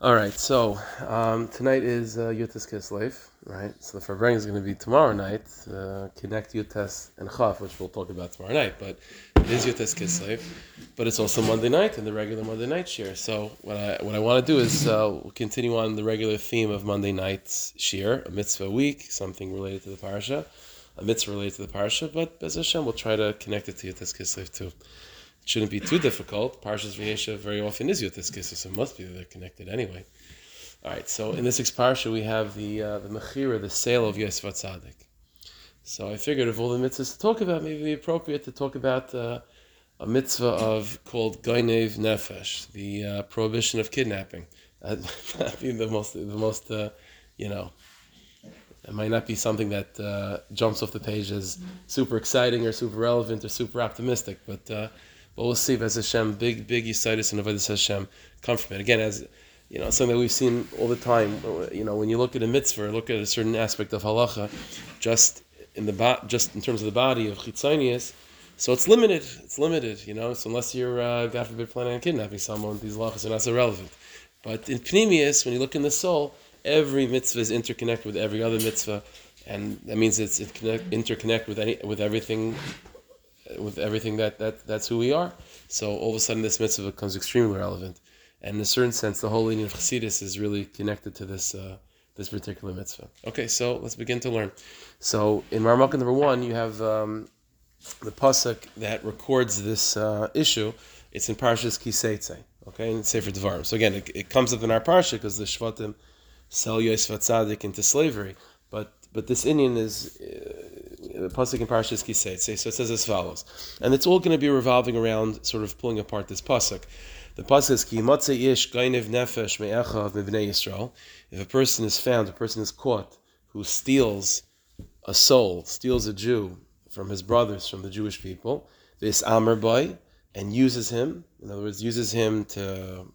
All right, so um, tonight is uh, Yutas Kislev, right? So the Farbrengen is going to be tomorrow night, uh, connect Yutas and Chaf, which we'll talk about tomorrow night, but it is Yutas Kislev, but it's also Monday night and the regular Monday night shir. So what I what I want to do is uh, continue on the regular theme of Monday night's shir, a mitzvah week, something related to the parsha, a mitzvah related to the parsha, but Bez Hashem, we'll try to connect it to Yutas Kislev too shouldn't be too difficult. Parshas Vayeshev very often is Yutas Kislev, so it must be that they're connected anyway. All right, so in this parsha we have the uh, the mechira, the sale of Yosef Tzadik. So I figured of all the mitzvahs to talk about, maybe be appropriate to talk about uh, a mitzvah of called Gainev Nefesh, the uh, prohibition of kidnapping. That'd be the most the most uh, you know. It might not be something that uh, jumps off the page as super exciting or super relevant or super optimistic, but uh, but we'll see, as Hashem, big, big Yisaitis and Avodah Hashem come from it. Again, as you know, something that we've seen all the time. You know, when you look at a mitzvah, look at a certain aspect of halacha, just in the bo- just in terms of the body of chitzonius, so it's limited. It's limited, you know. So unless you're, uh, God forbid, planning on kidnapping someone, these halachas are not so relevant. But in pnimius, when you look in the soul, every mitzvah is interconnected with every other mitzvah, and that means it's interconnect with any with everything with everything that, that that's who we are. So all of a sudden, this mitzvah becomes extremely relevant, and in a certain sense, the whole lineage of Chassidus is really connected to this uh, this particular mitzvah. Okay, so let's begin to learn. So in Marmukah number one, you have um, the pasuk that records this uh, issue. It's in Parshas Kiseitze, okay, in Sefer Devarim. So again, it, it comes up in our parsha because the Shvatim sell Yosef Tzadik into slavery, but but this Indian is. The pasuk in Parshas Kiseitze. So it says as follows, and it's all going to be revolving around sort of pulling apart this pasuk. The pasuk is Ki ish gainev nefesh me'echav mevnei Yisrael. If a person is found, a person is caught who steals a soul, steals a Jew from his brothers, from the Jewish people, this Amr boy, and uses him. In other words, uses him to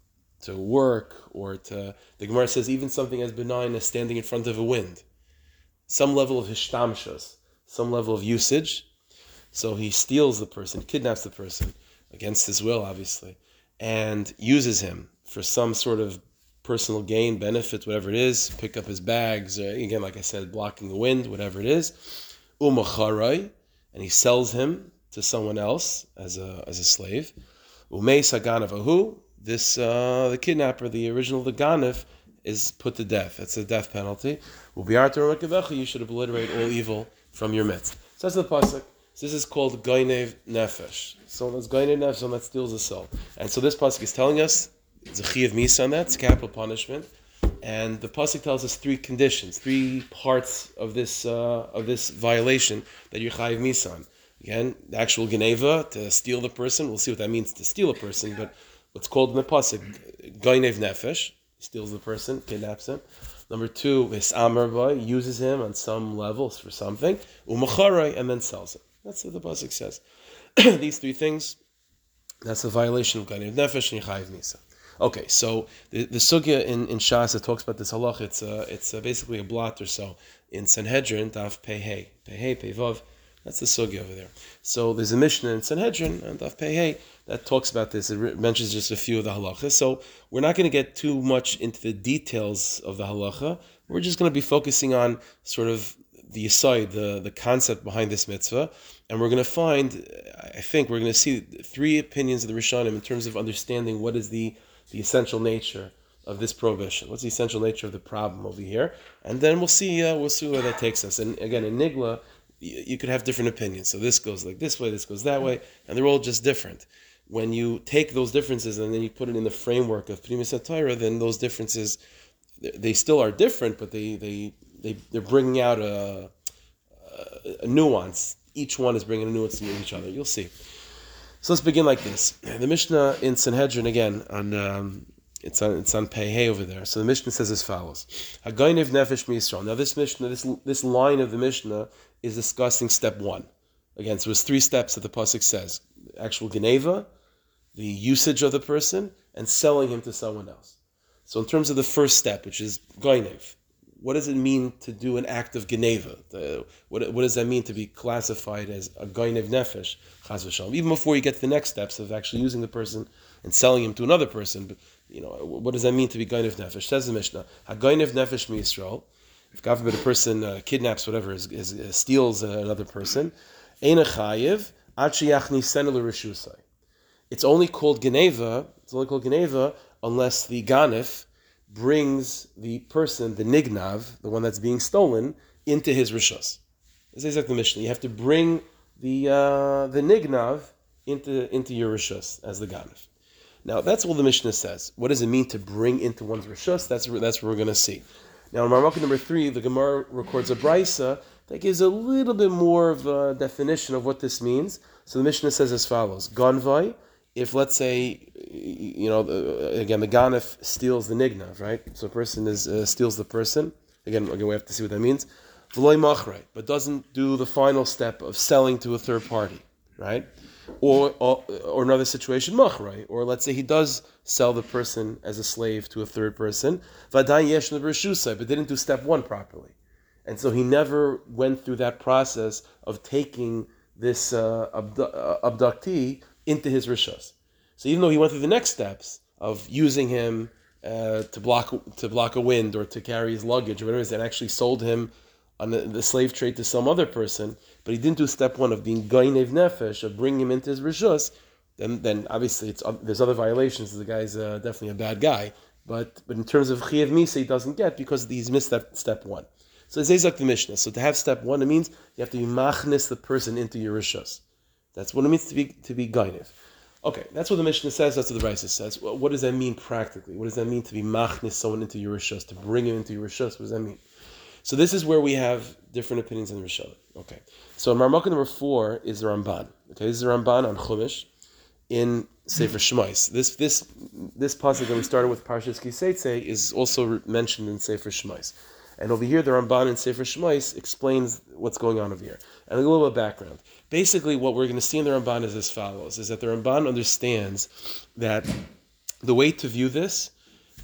to work or to. The Gemara says even something as benign as standing in front of a wind, some level of hishtamshus some level of usage. So he steals the person, kidnaps the person against his will, obviously, and uses him for some sort of personal gain, benefit, whatever it is. Pick up his bags, uh, again, like I said, blocking the wind, whatever it is. Umacharai, and he sells him to someone else as a as a slave. Umei saganavahu, this uh, the kidnapper, the original the ganif, is put to death. That's a death penalty. You should obliterate all evil from your midst. Says the pasuk. So this is called Gainev Nefesh. So that's Gainev Nefesh, someone that steals a soul. And so this pasuk is telling us it's a chiyav misa on that. It's capital punishment. And the pasuk tells us three conditions, three parts of this uh, of this violation that you're chayiv misa Again, the actual geneva to steal the person. We'll see what that means to steal a person. But what's called in the pasuk Gainev Nefesh steals the person, kidnaps him. Number two, his boy uses him on some levels for something, umacharai, and then sells it. That's what the pasuk says. These three things, that's a violation of Ganev Nefesh and Yechayiv Nisa. Okay, so the, the sugya in, in Shas that talks about this halach, it's uh, it's uh, basically a blot or so in Sanhedrin, Daf Pehei, Pehei, Pevav, that's the sugya over there. So there's a Mishnah in Sanhedrin and Daf Pehei that talks about this. It mentions just a few of the halachas. So we're not going to get too much into the details of the halacha. We're just going to be focusing on sort of the aside, the, the concept behind this mitzvah. And we're going to find, I think, we're going to see three opinions of the Rishonim in terms of understanding what is the, the essential nature of this prohibition. What's the essential nature of the problem over here? And then we'll see, uh, we'll see where that takes us. And again, in Nigla, you, could have different opinions. So this goes like this way, this goes that way, and they're all just different when you take those differences and then you put it in the framework of Pnimius Torah, then those differences they still are different, but they they they they're bringing out a, a nuance. Each one is bringing a nuance to each other. You'll see. So let's begin like this. The Mishnah in Sanhedrin again on um, it's on it's on Pei over there. So the Mishnah says as follows: Hagaynev nefesh Yisrael. Now this Mishnah, this this line of the Mishnah is discussing step one. Again, so it's three steps that the pasuk says: actual Geneva, the usage of the person, and selling him to someone else. So, in terms of the first step, which is Goinev, what does it mean to do an act of Geneva? what, what does that mean to be classified as a Goinev Nefesh, Chaz Even before you get to the next steps of actually using the person and selling him to another person. But you know, what does that mean to be Gainav Nefesh? Says the Mishnah, A HaGainav Nefesh Yisrael. If God forbid a person uh, kidnaps whatever, is, is, steals another person, It's only called Geneva, it's only called Geneva unless the Ganif brings the person, the Nignav, the one that's being stolen, into his Rishus. This is like the Mishnah. You have to bring the uh, the Nignav into, into your Rishus as the Ganif. Now, that's what the Mishnah says. What does it mean to bring into one's Rishus? That's, that's what we're going to see. Now, in Marmukah number three, the Gemara records a brisa that gives a little bit more of a definition of what this means. So the Mishnah says as follows: Ganvai, if let's say, you know, again, the ganif steals the nignav, right? So a person is uh, steals the person. Again, again, we have to see what that means. V'loy machrei, but doesn't do the final step of selling to a third party, right? Or, or, another situation, machrei, or let's say he does sell the person as a slave to a third person, v'adayin yesh but didn't do step one properly. And so he never went through that process of taking this uh, abdu- uh, abductee into his rishas. So even though he went through the next steps of using him uh, to block to block a wind or to carry his luggage or whatever it is, and actually sold him on the, the, slave trade to some other person, but he didn't do step one of being gainev nefesh of bringing him into his rishus, then then obviously it's there's other violations. The guy's uh, definitely a bad guy, but but in terms of chiyav misa, he doesn't get because he's missed step, step one. So it says like the Mishnah. So to have step one, it means you have to be machnis the person into your rishus. That's what it means to be to be gainev. Okay, that's what the Mishnah says. That's what the Raisa says. Well, what does that mean practically? What does that mean to be machnis someone into your rishus, to bring him into your rishus? What does that mean? So this is where we have different opinions in the Rishon. Okay, so Marmukah number four is the Ramban. Okay, this is the Ramban on Chumash in Sefer Shmais. This this this passage that we started with Parshas Kiseitze is also mentioned in Sefer Shmais. And over here, the Ramban in Sefer Shmais explains what's going on over here. And a little bit of background. Basically, what we're going to see in the Ramban is as follows: is that the Ramban understands that the way to view this,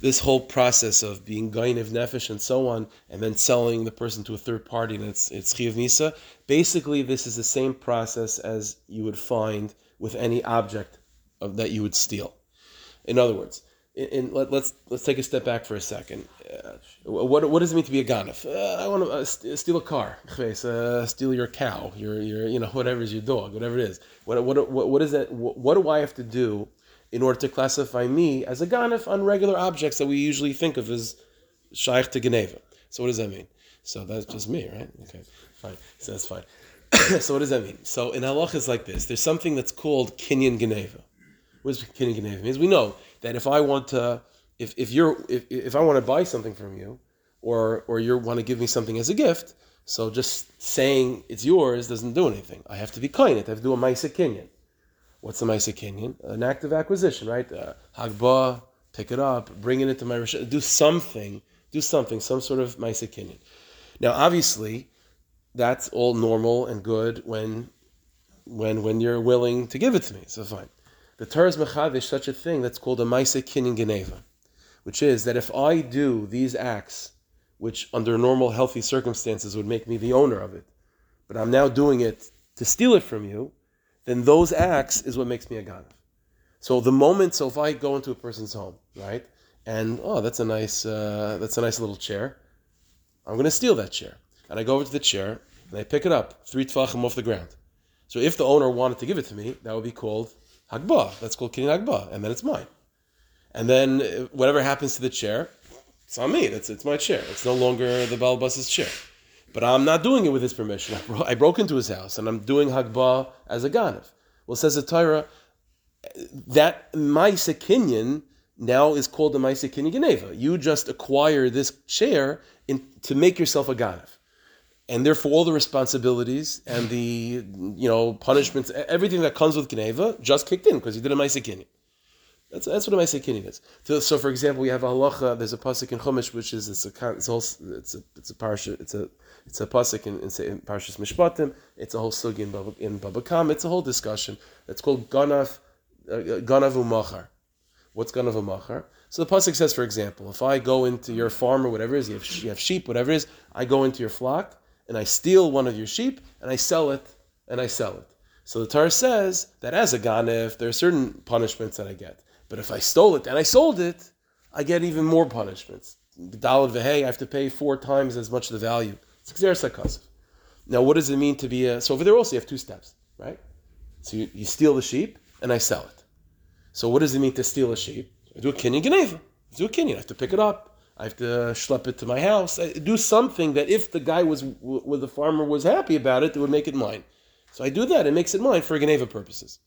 this whole process of being of nefesh and so on, and then selling the person to a third party, and it's it's chiyav nisa. Basically, this is the same process as you would find with any object of, that you would steal. In other words, in, in, let, us let's, let's take a step back for a second. Uh, what, what does it mean to be a ganef? Uh, I want to uh, steal a car, uh, steal your cow, your your you know whatever is your dog, whatever it is. What what what, what is that? What, what, do I have to do in order to classify me as a ganef on regular objects that we usually think of as shaykh to geneva? So what does that mean? So that's just me, right? Okay, fine. So that's fine. so what does that mean? So in halach is like this. There's something that's called kinyan geneva. What does kinyan geneva mean? We know that if I want to, if, if you're, if, if I want to buy something from you, or or you want to give me something as a gift, so just saying it's yours doesn't do anything. I have to be kind. I have to do a Maisa Kinyan. What's a Maisa Kinyan? An act of acquisition, right? Uh, Hagba, pick it up, bring it into my do something, do something, some sort of Maisa Kinyan. Now, obviously, that's all normal and good when when when you're willing to give it to me. So fine. The Torah is mechavish such a thing that's called a Maisa Kinyan Geneva, which is that if I do these acts, which under normal healthy circumstances would make me the owner of it, but I'm now doing it to steal it from you, then those acts is what makes me a ganav. So the moment, so if I go into a person's home, right, and oh, that's a nice, uh, that's a nice little chair, I'm going to steal that chair, and I go over to the chair and I pick it up three tefachim off the ground. So if the owner wanted to give it to me, that would be called Hagba. That's called Kinyan Hagba, and then it's mine. And then uh, whatever happens to the chair, it's on me. That's it's my chair. It's no longer the Balbas's chair. But I'm not doing it with his permission. I, bro- I broke into his house and I'm doing Hagba as a Ganav. Well, says the Torah, that Maisa Kinyan now is called the Maisa Kinyan Geneva. You just acquire this chair in, to make yourself a Ganav and therefore all the responsibilities and the you know punishments, everything that comes with Geneva just kicked in because you did a Ma'aseh That's, that's what a Ma'aseh is. So, so, for example, we have a halacha. There's a pasuk in Chumash which is it's a it's a it's a it's a parsha it's a it's a pasuk in, in, in Parshas Mishpatim. It's a whole sugi in Baba, in Baba Kam. It's a whole discussion. It's called Ganav uh, Ganav Umachar. What's Ganav Umachar? So the pasuk says, for example, if I go into your farm or whatever it is, you have, you have sheep, whatever it is, I go into your flock and I steal one of your sheep and I sell it and I sell it. So the Torah says that as a ganef, there are certain punishments that I get. But if I stole it and I sold it, I get even more punishments. Dalad v'hei, I have to pay four times as much of the value. Now, what does it mean to be a? So over there also you have two steps, right? So you, you steal the sheep and I sell it. So what does it mean to steal a sheep? I do a kinyan geneva. I do a kinyan. I have to pick it up. I have to schlep it to my house. I do something that if the guy was, with the farmer was happy about it, it would make it mine. So I do that. It makes it mine for geneva purposes.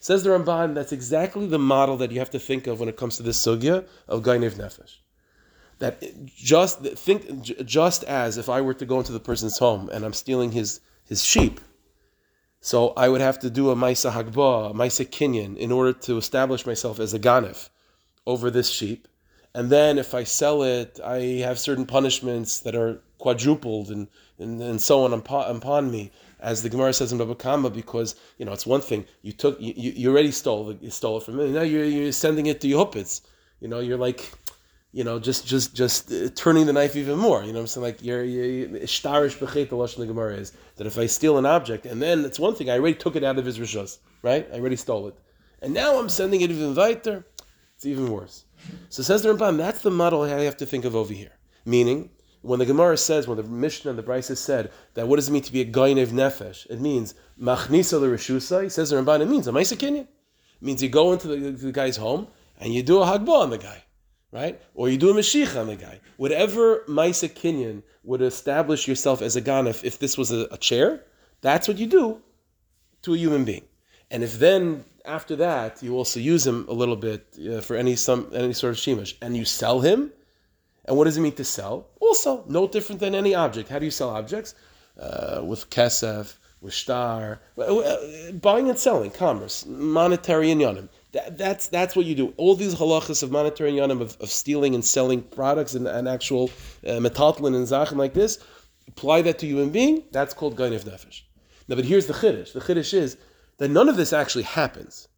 Says the Ramban, that's exactly the model that you have to think of when it comes to this sugya of gainev nefesh. That just think, just as if I were to go into the person's home and I'm stealing his his sheep, so I would have to do a Maisa Hagba, a Maisa Kinyan, in order to establish myself as a Ganef over this sheep. And then if I sell it, I have certain punishments that are quadrupled and, and, and so on upon, upon me, as the Gemara says in Baba Kama, because you know it's one thing you took you, you already stole you stole it from me. Now you're, you're sending it to Yehupitz. You know, you're like you know, just just just uh, turning the knife even more. You know I'm saying? Like you're ishtarish bechet the lashon the Gemara is that if I steal an object and then it's one thing I already took it out of his rishos, right? I already stole it, and now I'm sending it even weiter. It's even worse. So says the Ramban, that's the model I have to think of over here. Meaning, when the Gemara says, when the Mishnah and the Brisa said that what does it mean to be a gainev nefesh? It means machnisa l'reshusa. He says the Ramban, it means a ma'isa means you go into the, the guy's home and you do a hagbah on the guy right? Or you do a meshicha on the guy. Whatever Maisa Kinyan would establish yourself as a Ganef if this was a, a, chair, that's what you do to a human being. And if then after that you also use him a little bit uh, for any some any sort of shemish, and you sell him, and what does it mean to sell? Also, no different than any object. How do you sell objects? Uh, with kesef, with star, uh, buying and selling, commerce, monetary inyanim. That, that's that's what you do. All these halachas of monetary yanim of, of stealing and selling products and, and actual uh, metaltlin and zachin like this, apply that to human being. That's called gainif nefesh. Now, but here's the chiddush. The chiddush is that none of this actually happens.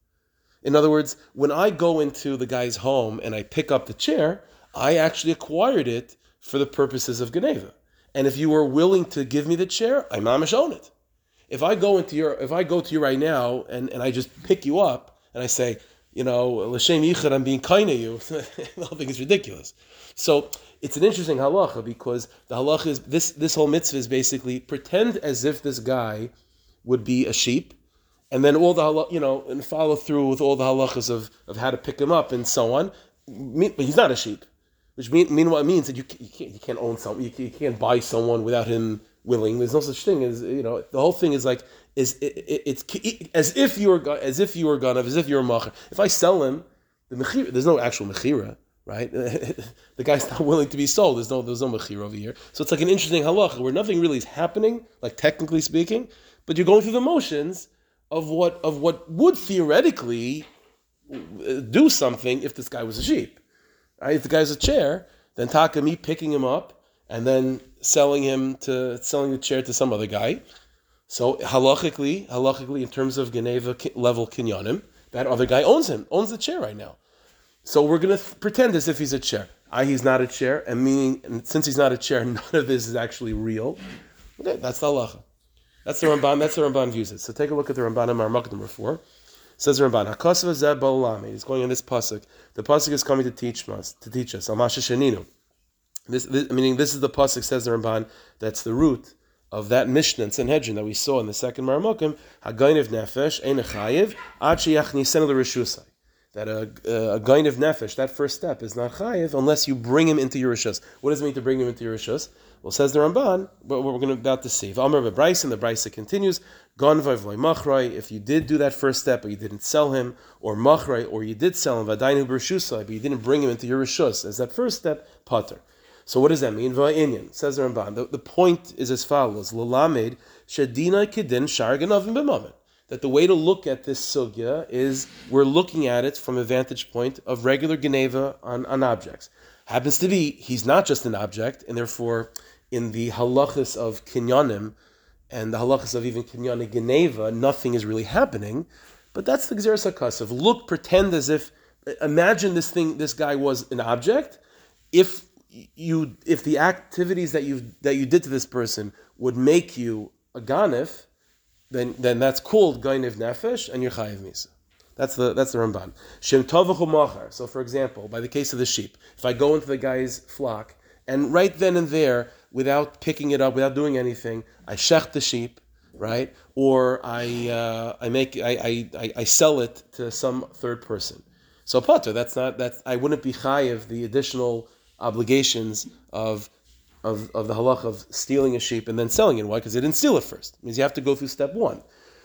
In other words, when I go into the guy's home and I pick up the chair, I actually acquired it for the purposes of Geneva. And if you were willing to give me the chair, I mamish own it. If I go into your, if I go to you right now and, and I just pick you up, and I say, you know, l'shem yichud, I'm being kind to you, the whole thing is ridiculous. So it's an interesting halacha because the halacha is this this whole mitzvah is basically pretend as if this guy would be a sheep, and then all the you know and follow through with all the halachas of, of how to pick him up and so on. But he's not a sheep, which mean, mean what it means that you, you can't you can't own something, you, you can't buy someone without him willing. There's no such thing as you know. The whole thing is like is it, it, it's as if you were as if you were gonna as if you're a macher. If I sell him, the mechira, there's no actual mechira, right? the guy's not willing to be sold. There's no there's no mechira over here. So it's like an interesting halacha where nothing really is happening, like technically speaking, but you're going through the motions of what of what would theoretically do something if this guy was a sheep. Right? If the guy's a chair, then taka me picking him up and then selling him to selling the chair to some other guy so halachically, halachically, in terms of Geneva level kinyanim, that other guy owns him, owns the chair right now. So we're going to th- pretend as if he's a chair. I, he's not a chair, and meaning, and since he's not a chair, none of this is actually real. Okay, that's the halacha. That's the Ramban. That's the Ramban views it. So take a look at the Ramban in Marmuk number four. Says the Ramban, Hakosva zeb He's going in this pasuk. The pasuk is coming to teach us. To teach us. Amasha sheninu. This, this, meaning, this is the pasuk. Says the Ramban. That's the root of that Mishnah in Sanhedrin that we saw in the second Marmokim, Hagainiv Nefesh, Ein Chayiv, Achi Yachnisen L'Rishusai. That a, a, gain of nefesh, that first step, is not chayiv unless you bring him into your rishus. What does it mean to bring him into your rishus? Well, says the Ramban, what we're going to about to see. Amr and the Bryce continues. Gonvayv machray. If you did do that first step, but you didn't sell him, or machray, or you did sell him, but you didn't bring him into your rishus as that first step, potter. So what does that mean? Va'inyan says the Ramban. The, the point is as follows: Lalamed shadina kedin sharganavim b'mamet. That the way to look at this sugya is we're looking at it from a vantage point of regular geneva on, on objects. Happens to be he's not just an object, and therefore in the halachas of kinyanim and the halachas of even kinyana geneva, nothing is really happening. But that's the gzeres of Look, pretend as if imagine this thing, this guy was an object. If you if the activities that you that you did to this person would make you a ganif, then then that's called gainiv nefesh and you're chayiv misa. That's the that's the Ramban. Shem machar. So, for example, by the case of the sheep, if I go into the guy's flock and right then and there, without picking it up, without doing anything, I shech the sheep, right? Or I uh, I make I, I, I sell it to some third person. So potter, that's not that's I wouldn't be chayiv the additional obligations of of, of the halach of stealing a sheep and then selling it. Why? Because they didn't steal it first. It means you have to go through step one.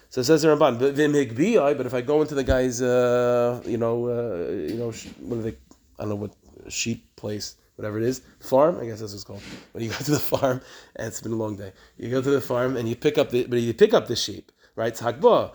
So it says the Ramban, but if I go into the guy's, uh, you know, uh, you know, what are they? I don't know what sheep place, whatever it is, farm. I guess that's what it's called. When you go to the farm, and it's been a long day. You go to the farm and you pick up the, but you pick up the sheep, right? Or meshicha.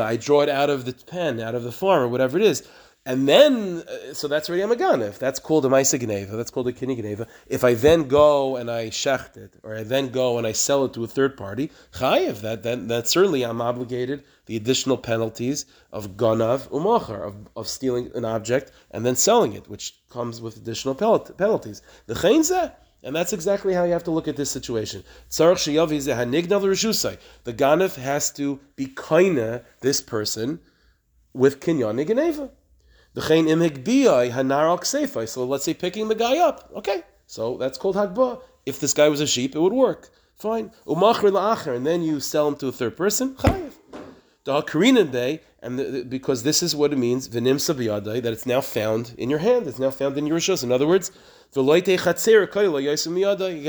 I draw it out of the pen, out of the farm, or whatever it is. And then, uh, so that's already a magana. If that's called a Maisa that's called a Kini Geneva. If I then go and I shecht it, or I then go and I sell it to a third party, chayiv, that, that, that certainly I'm obligated the additional penalties of ganav umachar, of, of stealing an object and then selling it, which comes with additional penalties. The chainzeh, and that's exactly how you have to look at this situation. The ganef has to be kaina this person with kinyan geneva. So let's say picking the guy up. Okay, so that's called hagba. If this guy was a sheep, it would work. Fine. Umachri la'acher, and then you sell him to a third person. Chayiv. The day, and the, because this is what it means, v'nim sabiyadai, that it's now found in your hand. It's now found in your rishos. In other words, Again,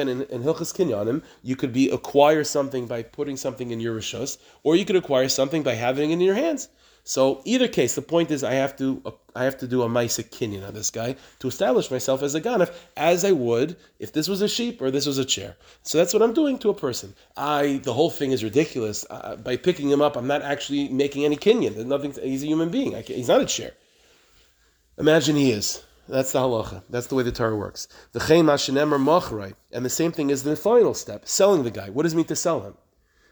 in, in Hilchas Kinyanim, you could be acquire something by putting something in your rishos, or you could acquire something by having it in your hands. So either case, the point is I have to I have to do a Maisa Kinyan on this guy to establish myself as a Ganef, as I would if this was a sheep or this was a chair. So that's what I'm doing to a person. I the whole thing is ridiculous. Uh, by picking him up, I'm not actually making any Kinyan. There's nothing. He's a human being. he's not a chair. Imagine he is. That's the halacha. That's the way the Torah works. The chaim machrei, and the same thing is the final step, selling the guy. What does it mean to sell him?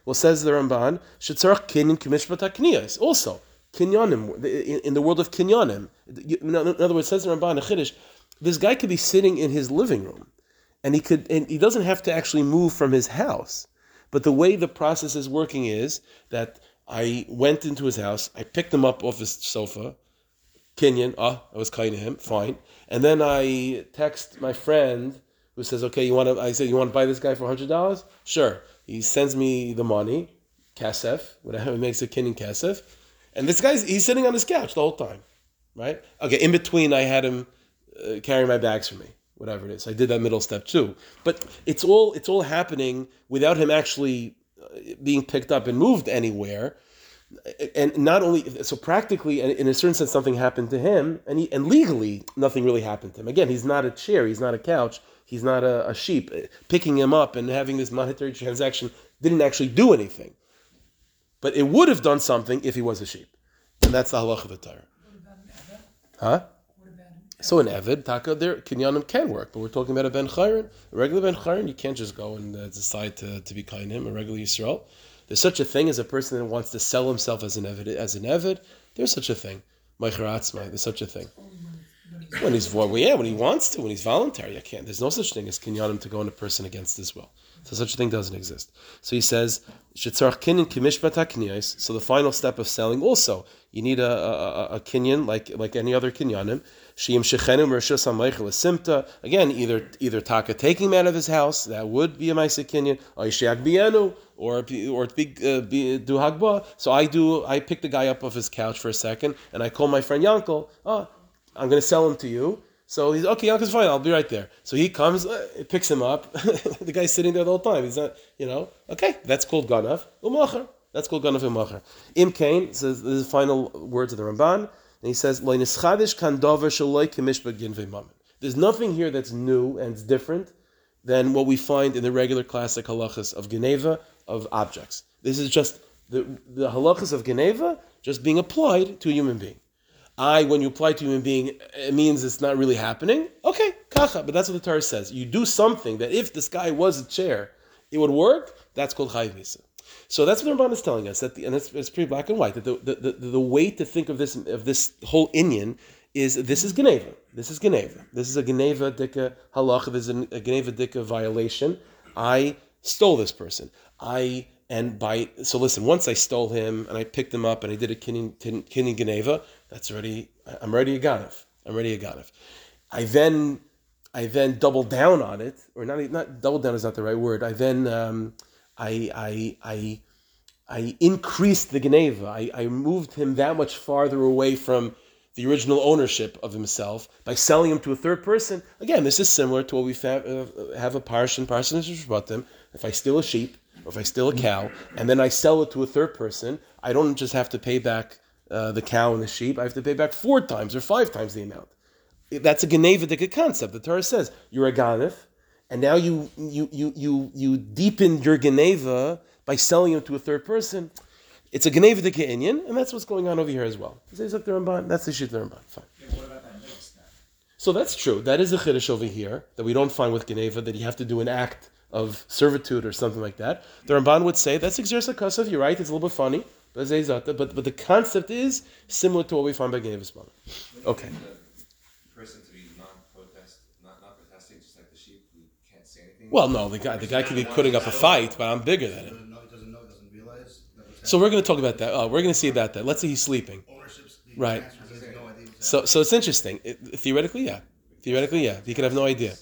Well, says the Ramban, shetzarach kinyan kimishvat Also, kinyanim, in the world of kinyanim. In other words, says the Ramban Chiddush, this guy could be sitting in his living room, and he could, and he doesn't have to actually move from his house. But the way the process is working is that I went into his house, I picked him up off his sofa, Kinyan, ah, I was kind to him, fine. And then I text my friend who says, okay, you want to, I said, you want to buy this guy for $100? Sure. He sends me the money, kasef, whatever makes a Kinyan kasef. And this guy's he's sitting on his couch the whole time, right? Okay, in between I had him uh, carry my bags for me, whatever it is. I did that middle step too. But it's all it's all happening without him actually uh, being picked up and moved anywhere. And not only so practically, in a certain sense, something happened to him, and he, and legally, nothing really happened to him. Again, he's not a chair, he's not a couch, he's not a, a sheep. Picking him up and having this monetary transaction didn't actually do anything. But it would have done something if he was a sheep. And that's the halach of the Torah. Huh? So an Evid, Taka, there, Kinyanim can work, but we're talking about a Ben Chayrin. A regular Ben Chayrin, you can't just go and uh, decide to, to be kind to him, a regular Yisrael. There's such a thing as a person that wants to sell himself as an Evid. As an Evid, there's such a thing. My Kharatzma, there's such a thing. When he's well, yeah, when he wants to, when he's voluntary, I can't. There's no such thing as kinyanim to go on a person against his will. So such a thing doesn't exist. So he says, So the final step of selling also, you need a, a, a kinyan like like any other kinyanim. Again, either either taka taking him out of his house, that would be a ma'isa kinyan, or or or be, uh, do hagba. So I do. I pick the guy up off his couch for a second, and I call my friend Yankel. Oh, I'm going to sell him to you. So he's okay. Yankel's fine. I'll be right there. So he comes, uh, picks him up. the guy's sitting there the whole time. He's not, you know. Okay, that's called ganav umacher. That's called ganav umacher. Im Kain says this is the final words of the Ramban, and he says There's nothing here that's new and different than what we find in the regular classic halachas of Geneva of objects. This is just the, the halachas of Geneva just being applied to a human being. I, when you apply to human being, it means it's not really happening. Okay, kacha, but that's what the Torah says. You do something that if this guy was a chair, it would work. That's called chayiv misa. So that's what Ramban is telling us that, the, and it's, it's, pretty black and white that the, the, the, the, way to think of this of this whole inyan is this is Geneva. This is Geneva. This is a Geneva dika halacha. This is a, a Geneva dika violation. I stole this person. I And by so listen, once I stole him and I picked him up and I did a kinyan geneva, that's already I'm ready a ganav. I'm ready a ganav. I then I then doubled down on it, or not not double down is not the right word. I then um, I I I I increased the geneva. I, I moved him that much farther away from the original ownership of himself by selling him to a third person. Again, this is similar to what we uh, have a parshan, parsonage about them. If I steal a sheep or if I steal a cow and then I sell it to a third person, I don't just have to pay back uh, the cow and the sheep. I have to pay back four times or five times the amount. That's a Genevidic concept. The Torah says you're a Ganif, and now you you you you you deepen your Geneva by selling it to a third person. It's a Geneva de Inyan, and that's what's going on over here as well. That's the Ramban. That's the shit Ramban. Fine. So that's true. That is a chiddush over here that we don't find with Geneva that you have to do an act of servitude or something like that. The Ramban would say that's exersa kasav. You're right. It's a little bit funny, but but but the concept is similar to what we find by Geneva's mother. Okay. Well, no, the guy the guy could be putting up a fight, but I'm bigger than him. So we're going to talk about that. Uh, we're going to see about that. Let's say he's sleeping. Right. So, so it's interesting. It, theoretically, yeah. Theoretically, yeah. He could have no idea.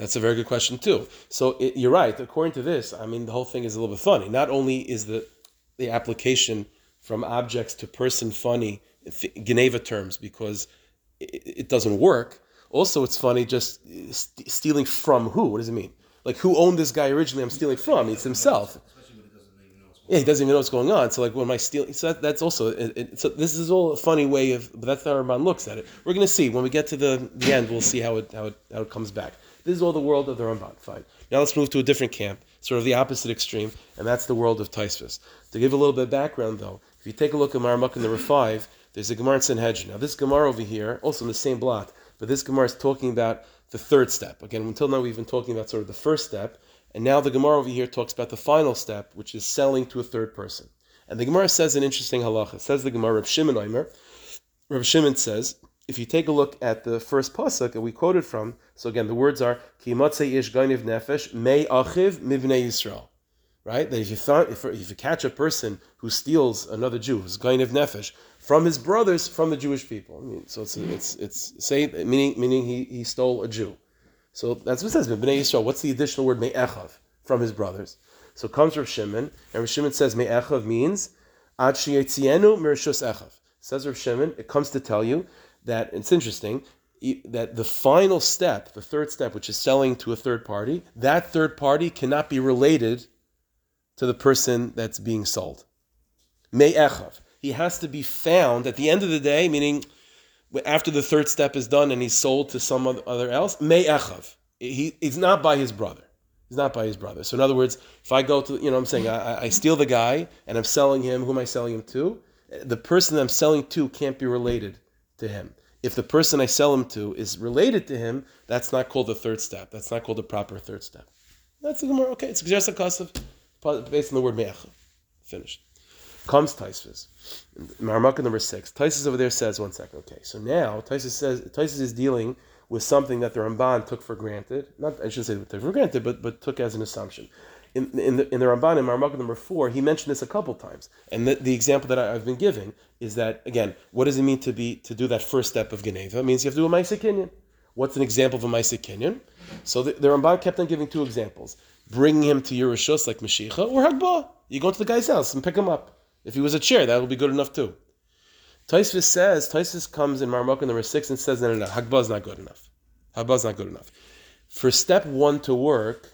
That's a very good question too. So it, you're right. According to this, I mean, the whole thing is a little bit funny. Not only is the the application from objects to person funny, Geneva terms, because it, it doesn't work. Also, it's funny just uh, st- stealing from who? What does it mean? Like who owned this guy originally? I'm stealing from. It's himself. Yeah, he doesn't even know what's going on. So like, when am I stealing? So that, that's also. It, it, so this is all a funny way of. But that's how Ramban looks at it. We're going to see when we get to the, the end. We'll see how it how it how it comes back. This is all the world of the Ramban. Fine. Now let's move to a different camp, sort of the opposite extreme, and that's the world of Taisvis. To give a little bit of background, though, if you take a look at Maramuk number five, there's a Gemara in Sanhedrin. Now this Gemara over here, also in the same blot, but this Gemara is talking about the third step. Again, until now we've been talking about sort of the first step, and now the Gemara over here talks about the final step, which is selling to a third person. And the Gemara says an interesting halacha. It says the Gemara, Reb Shimon Omer. Reb Shimon says, if you take a look at the first pasuk that we quoted from, so again the words are Ki ish gainiv nefesh me achiv mivnei Yisrael. Right? That if you if, if you catch a person who steals another Jew, who's gainiv nefesh, from his brothers, from the Jewish people. I mean, so it's it's it's say meaning meaning he, he stole a Jew. So that's what it says. Bnei Yisrael. What's the additional word me'echav from his brothers? So comes from Shimon, and Rav Shimon says me'echav means ad sheyetzienu mershus echav. Says Rav Shimon, it comes to tell you that it's interesting that the final step, the third step, which is selling to a third party, that third party cannot be related to the person that's being sold. Me'echav. He has to be found at the end of the day, meaning after the third step is done and he's sold to some other else. Me'echav. He, he's not by his brother. He's not by his brother. So in other words, if I go to, you know I'm saying, I, I steal the guy and I'm selling him, who am I selling him to? The person I'm selling to can't be related to him. If the person I sell him to is related to him, that's not called the third step. That's not called the proper third step. That's the Gemara. Okay, it's just a kasav based on the word me'echa. Finished. Comes Taisvis. Maramaka number six. Taisus over there says, one second, okay. So now Taisus says Taisus is dealing with something that the Ramban took for granted. Not I shouldn't say took for granted, but but took as an assumption in, in, the, in the Ramban in Marmukah number four, he mentioned this a couple times. And the, the example that I, have been giving is that, again, what does it mean to be to do that first step of Geneva? It means you have to do a Maisa Kinyan. What's an example of a Maisa Kinyan? So the, the Ramban kept on giving two examples. Bringing him to Yerushos like meshicha or Hagbah. You go to the guy's house and pick him up. If he was a chair, that would be good enough too. Taisvis says, Taisvis comes in Marmukah number six and says, no, no, no, Hagbah is not good enough. Hagbah is not good enough. For step one to work,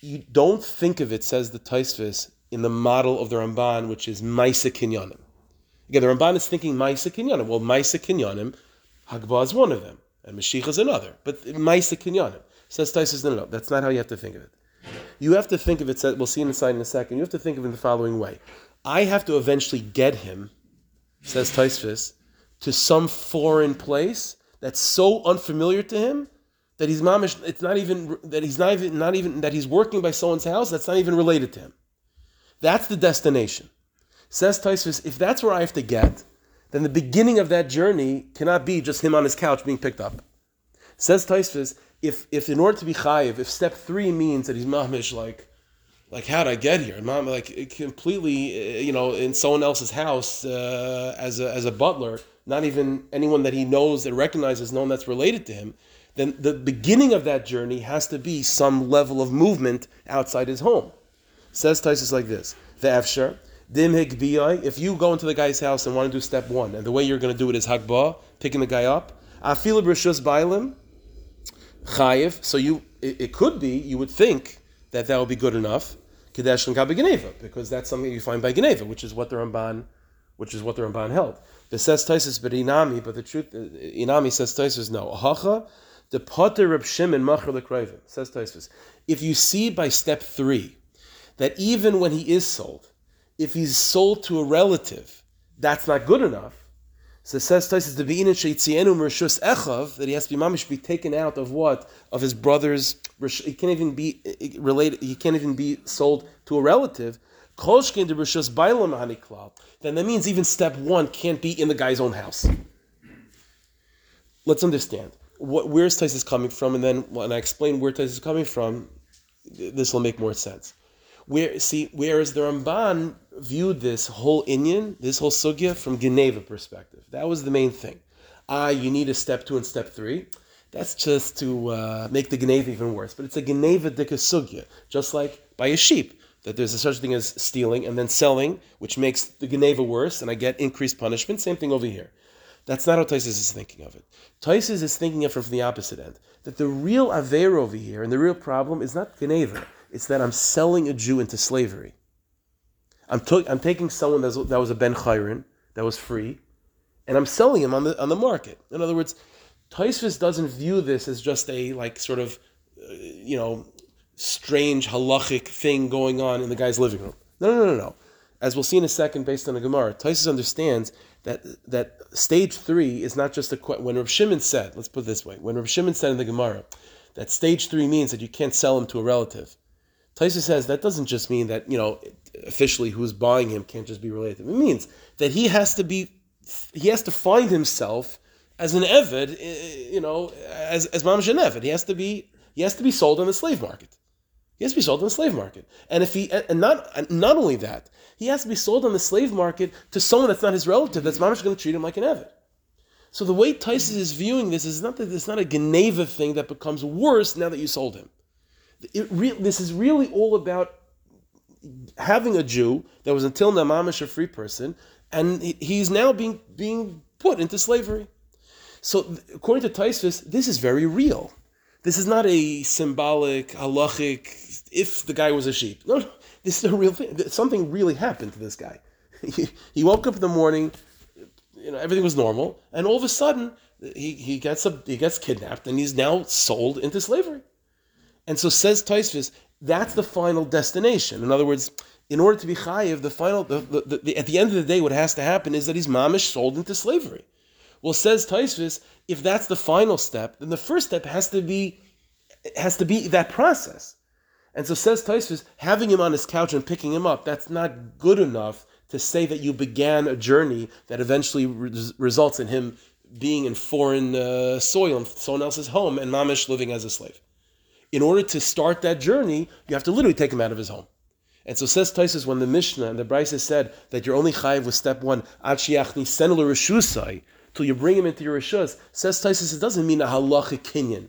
you don't think of it, says the Taisvis, in the model of the Ramban, which is Maisa Kinyanim. Again, the Ramban is thinking Maisa Kinyanim. Well, Maisa Kinyanim, Hagbah is one of them, and meshicha is another. But Maisa Kinyanim. Says Taisvis, no, no, no, that's not how you have to think of it. You have to think of it, we'll see inside in a second, you have to think of it in the following way. I have to eventually get him, says Taisvis, to some foreign place that's so unfamiliar to him that he's mamish. It's not even that he's not even not even that he's working by someone's house. That's not even related to him. That's the destination. Says Taisvis, if that's where I have to get, then the beginning of that journey cannot be just him on his couch being picked up. Says Taisvis, if if in order to be chayiv, if step three means that he's mamish like like how did I get here? Mom, like completely, uh, you know, in someone else's house uh, as a as a butler, not even anyone that he knows and recognizes, no one that's related to him. Then the beginning of that journey has to be some level of movement outside his home. Says Taisus like this: the Efsher dim If you go into the guy's house and want to do step one, and the way you're going to do it is hagbah, picking the guy up. Afilib rishus bailim chayiv. So you, it, it could be you would think that that would be good enough. Kadesh and Geneva, because that's something you find by Geneva, which is what the Ramban, which is what the Ramban held. The says Taisus, but Inami, but the truth, uh, Inami says Taisus, no. Ahacha, the Potter Reb Shimon Machar Lekravim, says Taisus. If you see by step three that even when he is sold, if he's sold to a relative, that's not good enough. So says Taisus the beinin sheitzienu mershus echav that he has to be mamish be taken out of what of his brother's. He can't even be related. He can't even be sold to a relative. Then that means even step one can't be in the guy's own house. Let's understand what where's Taisus coming from, and then when I explain where Taisus is coming from, this will make more sense. Where see, whereas the Ramban viewed this whole Inyan, this whole sugya from Geneva perspective. That was the main thing. Ah, you need a step two and step three. That's just to uh, make the Geneva even worse. But it's a Geneva dika sugya, just like by a sheep, that there's a such thing as stealing and then selling, which makes the Geneva worse, and I get increased punishment. Same thing over here. That's not how Taisus is thinking of it. Taisus is thinking of it from the opposite end. That the real Aver over here and the real problem is not Geneva. It's that I'm selling a Jew into slavery. I'm, to, I'm taking someone that was, that was a Ben Chayrin, that was free, and I'm selling him on the, on the market. In other words, Taisvis doesn't view this as just a like sort of, uh, you know, strange halachic thing going on in the guy's living room. No, no, no, no. As we'll see in a second, based on the Gemara, Taisus understands that that stage three is not just a question. when Rav Shimon said. Let's put it this way: when Rav Shimon said in the Gemara that stage three means that you can't sell him to a relative. Taisa says that doesn't just mean that you know officially who's buying him can't just be related. It means that he has to be, he has to find himself as an eved, eh, you know, as as mamash an eved. He has to be he has to be sold on the slave market. He has to be sold on the slave market, and if he and not not only that, he has to be sold on the slave market to someone that's not his relative. That's mamash going to treat him like an eved. So the way Tyson is viewing this is not that it's not a Geneva thing that becomes worse now that you sold him. Re- this is really all about having a Jew that was until now mamish a free person, and he's now being being put into slavery. So, according to Taisvis, this is very real. This is not a symbolic halachic. If the guy was a sheep, no, this is a real thing. Something really happened to this guy. He, he woke up in the morning, you know, everything was normal, and all of a sudden he, he gets a, he gets kidnapped, and he's now sold into slavery. And so says Taisvis, that's the final destination. In other words, in order to be chayiv, the final, the, the, the, at the end of the day, what has to happen is that he's mamish sold into slavery. Well, says Taisvis, if that's the final step, then the first step has to be has to be that process. And so says Taisvis, having him on his couch and picking him up, that's not good enough to say that you began a journey that eventually re- results in him being in foreign uh, soil, in someone else's home, and mamish living as a slave in order to start that journey, you have to literally take him out of his home. And so says Taisus when the Mishnah and the Brisa said that you're only chayiv with step one, till you bring him into your rishus. Says Taisus, it doesn't mean a halachic kinyan.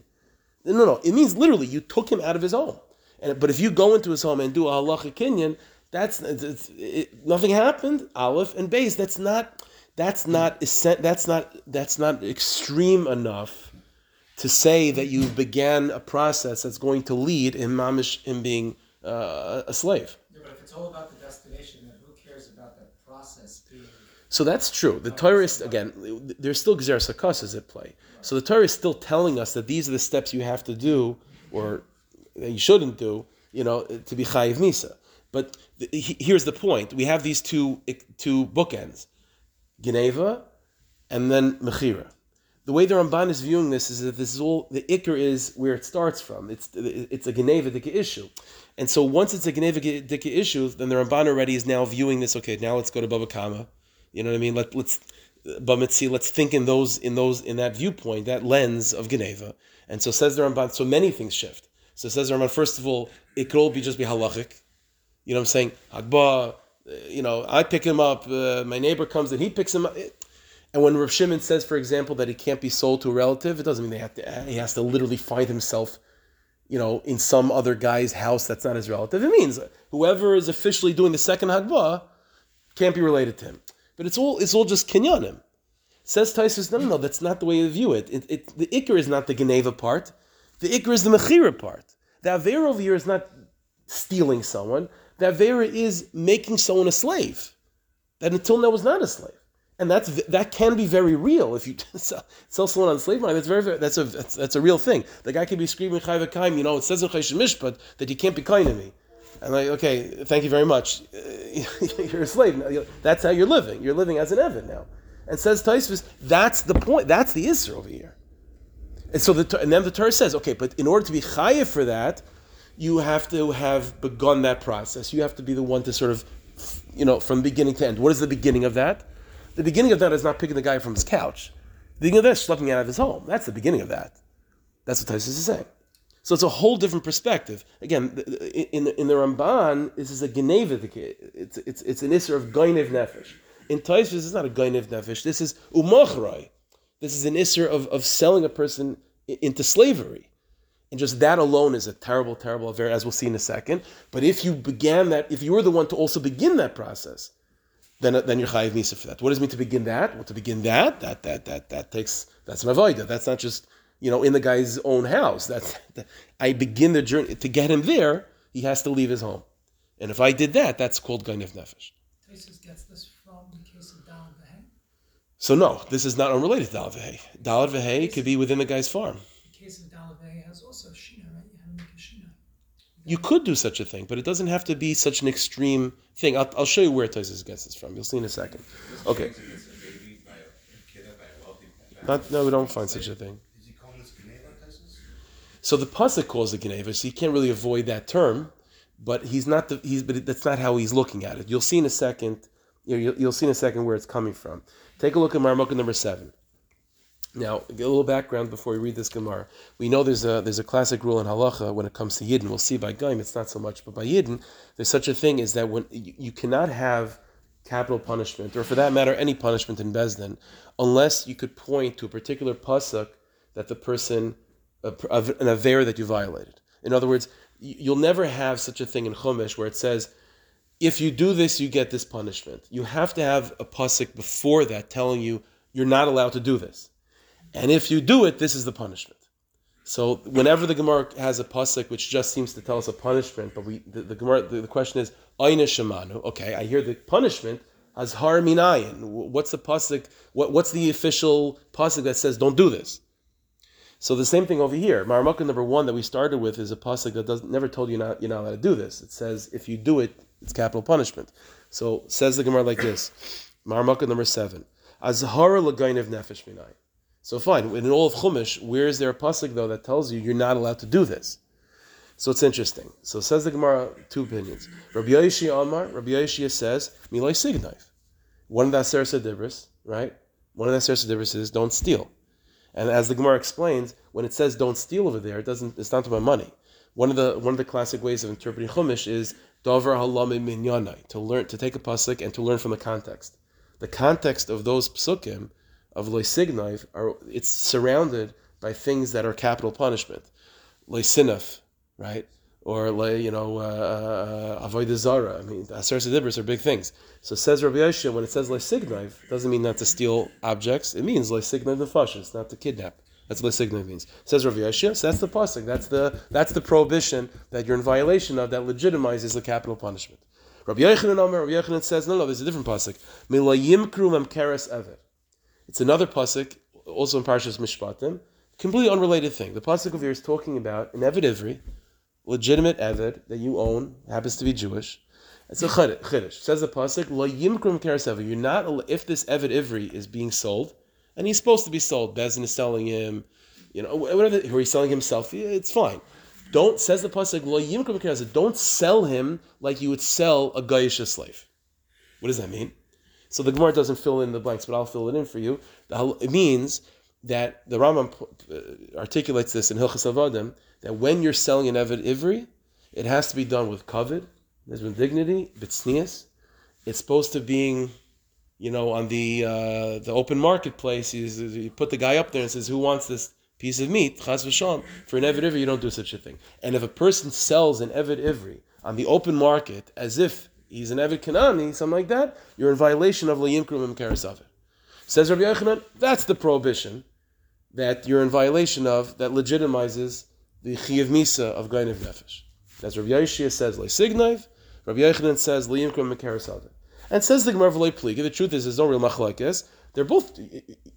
No, no, it means literally you took him out of his home. And, but if you go into his home and do a halachic kinyan, that's it, nothing happened. Aleph and base. That's not. That's not. That's not. That's not extreme enough to say that you began a process that's going to lead in mamish in being uh, a slave. Yeah, but if it's all about the destination, then who cares about the process being? So that's true. The Torah is again, there's still Gzeres HaKosas at play. So the Torah is still telling us that these are the steps you have to do, or that you shouldn't do, you know, to be chayiv misa. But here's the point: we have these two two bookends, Geneva, and then Mechira the way the Ramban is viewing this is that this is all the ikr is where it starts from. It's it's a Geneva Dika issue, and so once it's a Geneva Dika issue, then the Ramban already is now viewing this. Okay, now let's go to Baba Kama. You know what I mean? Let let's Bamitzi, let's think in those in those in that viewpoint, that lens of Geneva. And so says the Ramban. So many things shift. So says the Ramban. First of all, it could all be just be halachic. You know what I'm saying? Hagbah, uh, you know, I pick him up, uh, my neighbor comes and he picks him up. And when Rav Shimon says, for example, that he can't be sold to a relative, it doesn't mean they have to, he has to literally find himself, you know, in some other guy's house that's not his relative. It means whoever is officially doing the second Hagbah can't be related to him. But it's all it's all just kinyanim. Says Taisus, no, no, no, that's not the way you view it. it, it the ikr is not the Geneva part. The ikr is the mechira part. The avera over here is not stealing someone. The avera is making someone a slave that until now was not a slave and that's that can be very real if you sell, sell someone on the slave market. That's very, very that's a that's, that's, a real thing. The guy can be screaming chayv kaim. You know, it says in Choshen Mishpat that you can't be kind to me. I'm like, okay, thank you very much. you're a slave. Now. That's how you're living. You're living as an Evan now. And says Taisvis, that's the point. That's the Isra over here. And so the and then the Torah says, okay, but in order to be chayiv for that, you have to have begun that process. You have to be the one to sort of, you know, from beginning to end. What is the beginning of that? The beginning of that is not picking the guy from his couch. The beginning of that is schlepping out of his home. That's the beginning of that. That's what Taisus is saying. So it's a whole different perspective. Again, in, in the Ramban, this is a Geneva. It's, it's, it's an Isser of Gainev Nefesh. In Taisus, it's not a Gainev Nefesh. This is Umachrai. This is an Isser of, of selling a person into slavery. And just that alone is a terrible, terrible affair, as we'll see in a second. But if you began that, if you were the one to also begin that process, then then you're chayiv misa for that. What does it mean to begin that? Well, to begin that, that that that that takes that's an avoida. That's not just you know in the guy's own house. That's that, I begin the journey to get him there. He has to leave his home, and if I did that, that's called gainav nefesh. gets this from the case of Dalad Vehei. So no, this is not unrelated to Dalad Vehei. Dalad Vehei could be within the guy's farm. The case of Dalad Vehei has also shina, right? You have to a shina. You could do such a thing, but it doesn't have to be such an extreme thing. I'll, I'll show you where Tosis gets this from. You'll see in a second. Okay. Not, no, we don't find such a thing. So the pasuk calls it Geneva, so you can't really avoid that term, but he's not the he's but that's not how he's looking at it. You'll see in a second. You'll, you'll see in a second where it's coming from. Take a look at Marmukah number seven. Now, a little background before we read this Gemara. We know there's a there's a classic rule in halacha when it comes to yidden. We'll see by Gaim it's not so much, but by yidden, there's such a thing is that when you, cannot have capital punishment, or for that matter, any punishment in Bezdin, unless you could point to a particular pasuk that the person an aver that you violated. In other words, you'll never have such a thing in Chumash where it says, if you do this, you get this punishment. You have to have a pasuk before that telling you you're not allowed to do this. And if you do it, this is the punishment. So whenever the Gemara has a pasuk which just seems to tell us a punishment, but we the, the Gemara the, the question is Aina Shemanu. Okay, I hear the punishment as Har Minayin. What's the pasuk? What, what's the official pasuk that says don't do this? So the same thing over here. Marmukah number one that we started with is a pasuk that doesn't never told you not you're not allowed to do this. It says if you do it, it's capital punishment. So says the Gemara like this. Marmukah number seven. Azhara lagainav nefesh minayin. So fine, in all of Chumash, where is there a pasuk though that tells you you're not allowed to do this? So it's interesting. So says the Gemara, two opinions. Rabbi Yoshi Amar, Rabbi Yoshi says, Milay Signif. One of the Aser Sedibris, right? One of the Aser Sedibris is don't steal. And as the Gemara explains, when it says don't steal over there, it doesn't it's not about money. One of the one of the classic ways of interpreting Chumash is Dover Halame Minyanai, to learn to take a pasuk and to learn from the context. The context of those psukim of loisignav are it's surrounded by things that are capital punishment, loisinaf, right? Or le, you know, uh, uh avoid the zara. I mean, aser sedibris are big things. So says Rabbi Yosha, when it says loisignav, doesn't mean not to steal objects. It means the fashis, not to kidnap. That's what loisignav means. Says Rabbi Yosha, so that's the pasuk. That's the that's the prohibition that you're in violation of that legitimizes the capital punishment. Rabbi Yochanan Rabbi Yochanan says, no, no, there's a different pasuk. Milayim kru memkeres evet. It's another pasuk, also in Parshas Mishpatim, completely unrelated thing. The pasuk over here is talking about an Eved Ivri, legitimate Eved that you own, happens to be Jewish. It's a chiddush. Says the pasuk, "Lo yimkrum karasev." You're not if this Eved Ivri is being sold, and he's supposed to be sold. Bezin is selling him, you know, whatever. Or he's selling himself. It's fine. Don't says the pasuk, "Lo yimkrum karasev." Don't sell him like you would sell a Gaisha slave. What does that mean? So the Gemara doesn't fill in the blanks, but I'll fill it in for you. It means that the Rambam articulates this in Hilchas Avadim that when you're selling an Eved Ivri, it has to be done with kavod, there's been dignity, bitsnias. It's supposed to being, you know, on the uh, the open marketplace. You, put the guy up there and says, "Who wants this piece of meat?" Chas v'sham. For an eved ivri, you don't do such a thing. And if a person sells an eved ivri on the open market as if he's an eved kanani, something like that, you're in violation of liyimkrum and Says Rabbi Yochanan, that's the prohibition that you're in violation of that legitimizes the chiyav misa of gainav nefesh. As Rabbi Yeshua says, leisignaiv. Rabbi Yochanan says, liyimkrum mekaras And says the Gemara pligi. The truth is, there's no real machlekes. They're both.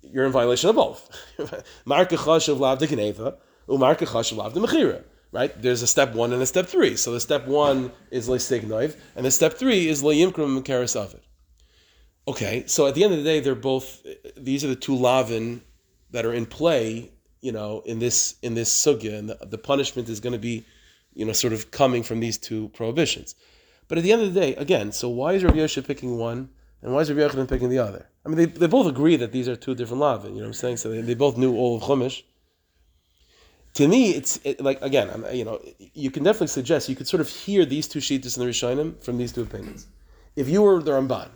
You're in violation of both. Marka of lav de geneva, umarka chashav lav de mechira. Right? There's a step one and a step three. So the step one is leisignaiv, and the step three is liyimkrum mekaras Okay, so at the end of the day, they're both. These are the two lavin that are in play, you know, in this in this sugya, and the, the punishment is going to be, you know, sort of coming from these two prohibitions. But at the end of the day, again, so why is Rabbi Yosha picking one, and why is Rabbi Yochanan picking the other? I mean, they, they both agree that these are two different lavin. You know what I'm saying? So they, they both knew all of Chumash. To me, it's it, like again, I'm, you know, you can definitely suggest you could sort of hear these two sheets in the Rishonim from these two opinions. If you were the Ramban,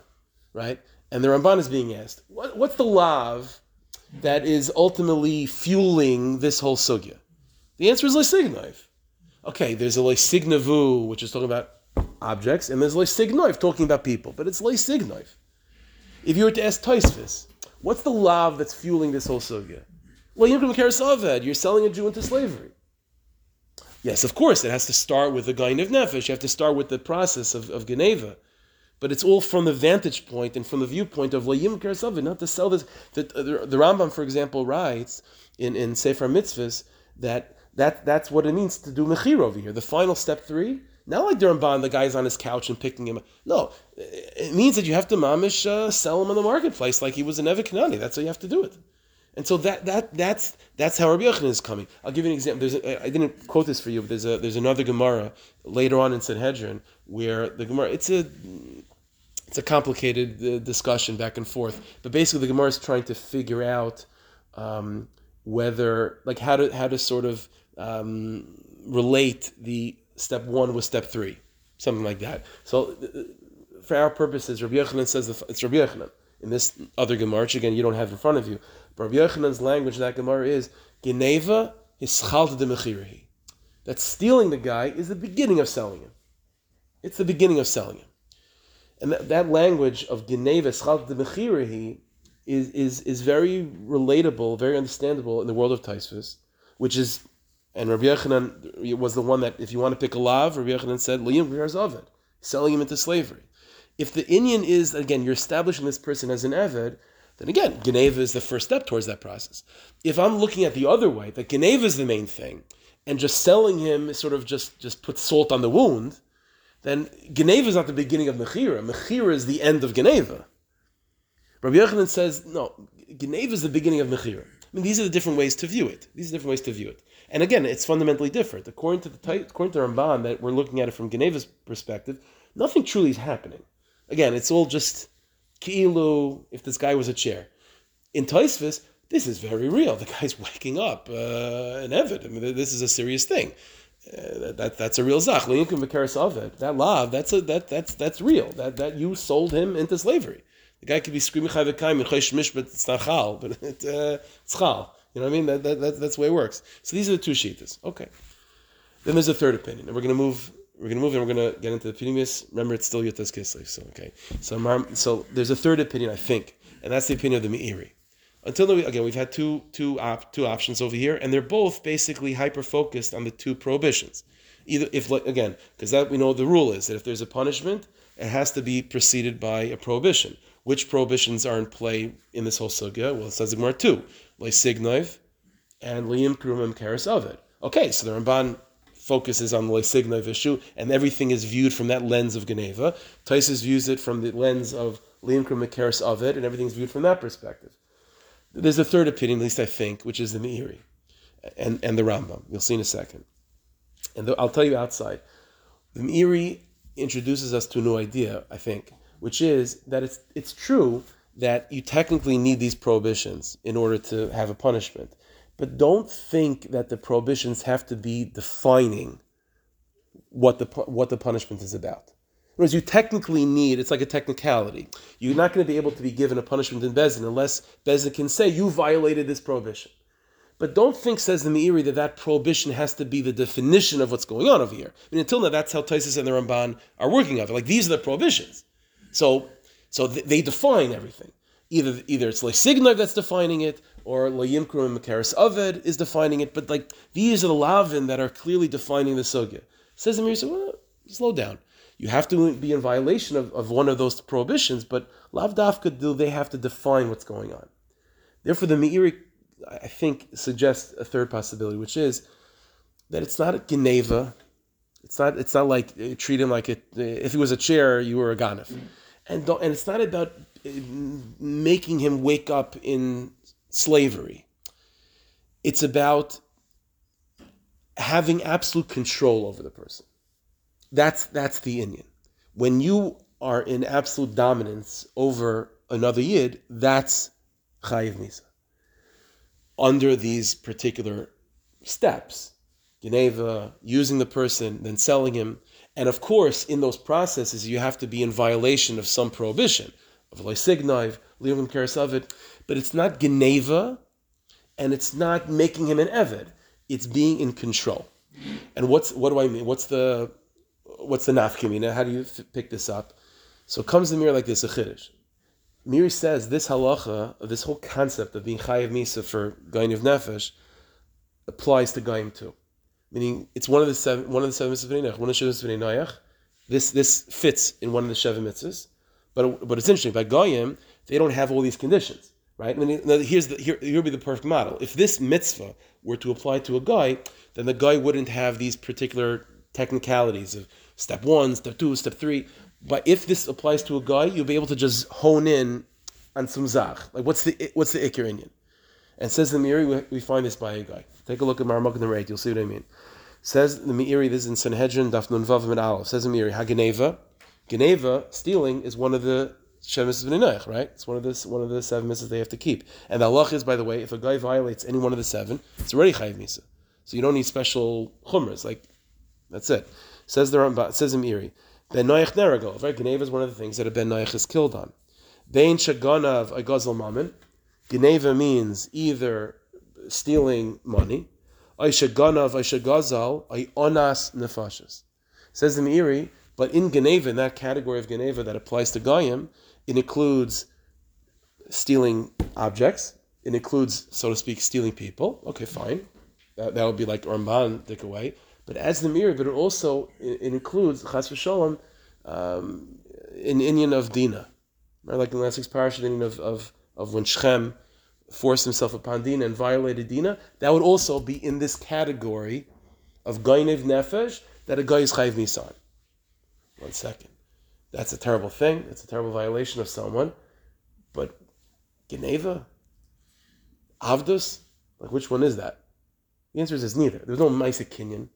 right, and the Ramban is being asked, what, what's the lav that is ultimately fueling this whole sugya? The answer is leisignoiv. Okay, there's a leisignavu, which is talking about objects, and there's leisignoiv talking about people, but it's leisignoiv. If you were to ask Taisvis, what's the lav that's fueling this whole sugya? Well, you're selling a Jew into slavery. Yes, of course, it has to start with the gain of nefesh. You have to start with the process of, of Geneva but it's all from the vantage point and from the viewpoint of Layim Kersavin, not to sell this. The, the, the, Rambam, for example, writes in, in Sefer Mitzvahs that, that that's what it means to do Mechir over here. The final step three, not like Ramban, the guy's on his couch and picking him up. No, it means that you have to mamish uh, sell him in the marketplace like he was an Evakanani. That's how you have to do it. And so that that that's that's how Rabbi Yochanan is coming. I'll give you an example. There's a, I didn't quote this for you, but there's a there's another Gemara later on in Sanhedrin where the Gemara it's a it's a complicated uh, discussion back and forth. But basically, the Gemara is trying to figure out um, whether, like, how to how to sort of um, relate the step one with step three, something like that. So, uh, for our purposes, Rabbi Yochanan says it's Rabbi Yochanan. In this other Gemara, which again you don't have in front of you, but Rabbi Yochanan's language in that Gemara is Geneva hischalta de mechirahi. That stealing the guy is the beginning of selling him. It's the beginning of selling him. And that, that language of de Mechirahi is, is, is very relatable, very understandable in the world of Taisvis, which is, and Rabbi Yochanan was the one that, if you want to pick a lav, Rabbi Yochanan said, Liyim Ovid, selling him into slavery. If the Indian is, again, you're establishing this person as an Eved, then again, Geneva is the first step towards that process. If I'm looking at the other way, that Geneva is the main thing, and just selling him sort of just, just puts salt on the wound, then Geneva is not the beginning of Mechira. Mechira is the end of Geneva. Rabbi Yochanan says, no, Geneva is the beginning of Mechira. I mean, these are the different ways to view it. These are different ways to view it. And again, it's fundamentally different. According to the according to Ramban, that we're looking at it from Geneva's perspective, nothing truly is happening. Again, it's all just ki'ilu, if this guy was a chair. In Taisvis, this is very real. The guy's waking up uh, an Evid. I mean, this is a serious thing. That, that's a real zach. That love, that's a, that that's that's real. That that you sold him into slavery. The guy could be screaming chayvekayim and but it's not chal, but it, uh, it's chal. You know what I mean? That, that, that, that's the way it works. So these are the two shitas. Okay. Then there's a third opinion, and we're going to move. We're going to move, and we're going to get into the pnimius. Remember, it's still Yutas Kislev. So okay. So so there's a third opinion, I think, and that's the opinion of the Meiri until now, again, we've had two two op, two options over here, and they're both basically hyper focused on the two prohibitions. Either if again, because that we know the rule is that if there's a punishment, it has to be preceded by a prohibition. Which prohibitions are in play in this whole sugya? Well, it says more two, leisignoiv and liam krumim keres it. Okay, so the Ramban focuses on the issue, and everything is viewed from that lens of Geneva. Taisus views it from the lens of liam krumim keres it, and everything's viewed from that perspective. There's a third opinion, at least I think, which is the Meiri and, and the Rambam. You'll see in a second. And the, I'll tell you outside. The Meiri introduces us to a new idea, I think, which is that it's it's true that you technically need these prohibitions in order to have a punishment. But don't think that the prohibitions have to be defining what the what the punishment is about. Whereas you technically need, it's like a technicality. You're not going to be able to be given a punishment in Bezin unless Bezin can say, you violated this prohibition. But don't think, says the Meiri, that that prohibition has to be the definition of what's going on over here. I mean, until now, that's how Taisus and the Ramban are working of it. Like, these are the prohibitions. So, so they define everything. Either, either it's Leisignav that's defining it, or Layimkru and Makaris Aved is defining it, but like, these are the Lavin that are clearly defining the Sugya. Says the Meiri, so, well, slow down you have to be in violation of, of one of those prohibitions, but lavdafka do they have to define what's going on. Therefore, the Meiri, I think, suggests a third possibility, which is that it's not a Geneva. It's not. It's not like uh, treat him like it. If he was a chair, you were a ganef, and and it's not about uh, making him wake up in slavery. It's about having absolute control over the person. That's that's the Indian. When you are in absolute dominance over another yid, that's chayiv misa. Under these particular steps, Geneva, using the person, then selling him, and of course, in those processes, you have to be in violation of some prohibition of loisigniv, lium karasavid, but it's not Geneva, and it's not making him an eved. It's being in control. And what's what do I mean? What's the what's the nafkamina? How do you f- pick this up? So it comes the Meiri like this, a chiddush. Meiri says this halacha, this whole concept of being chayiv misa for gain of nefesh, applies to gaim too. Meaning, it's one of the seven, one of the seven mitzvahs one of the seven This this fits in one of the seven mitzvahs, but but it's interesting. By goyim, they don't have all these conditions, right? I mean, here's the here here would be the perfect model. If this mitzvah were to apply to a guy, then the guy wouldn't have these particular technicalities of step one, step two, step three. But if this applies to a guy, you'll be able to just hone in on some zach. Like what's the what's the ikir Indian? And says the Meiri, we find this by a guy. Take a look at Marmuk and the Rate, you'll see what I mean. Says the Meiri, this is in Sanhedrin, Daf Nun Vav and Aleph. Says the Meiri, Hageneva. Geneva, stealing, is one of the Shemis of right? It's one of the one of the seven misses they have to keep. And the halach is, by the way, if a guy violates any one of the seven, it's already chayiv misa. So you don't need special chumras. Like that's it. Says the Rambam, says in Iri, Ben Noach Neragol. Right, Geneva is one of the things that a Ben Noach is killed on. Bein Shaganav Agazel Mammon. Geneva means either stealing money. Aishaganav Aishagazal I Onas Nefashas. Says the Meiri, but in Geneva, in that category of Geneva that applies to Goyim, it includes stealing objects. It includes, so to speak, stealing people. Okay, fine. That, that would be like Ramban take away. But as the mirror, but it also it, includes chas v'sholem um, an Indian of Dina, right? like in the last week's parasha, Indian of, of of when Shechem forced himself upon Dina and violated Dina. That would also be in this category of gainev nefesh that a guy is chayv nisan. One second, that's a terrible thing. It's a terrible violation of someone. But Geneva, Avdus, like which one is that? The answer is neither. There's no Maisa Kenyan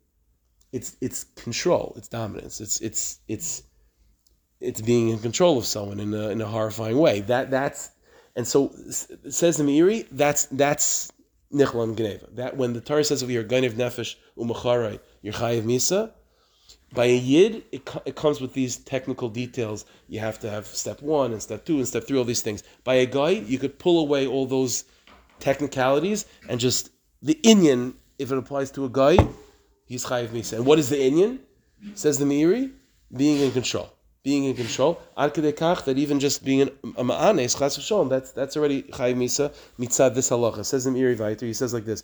it's it's control, it's dominance, it's it's it's it's being in control of someone in a, in a horrifying way. That that's and so says the Meiri, that's that's nichlam geneva. That when the Torah says over here, ganev nefesh umacharai, you're chayiv misa. By a yid, it, it comes with these technical details. You have to have step one and step two and step three, all these things. By a guy, you could pull away all those technicalities and just the Inyan, if it applies to a guy, he's chayiv misa. And what is the inyan? Says the Meiri, being in control. Being in control. Kach that even just being a ma'anes chas v'sholom, that's that's already chayiv misa mitzad this halacha. Says the Meiri Vayter, he says like this: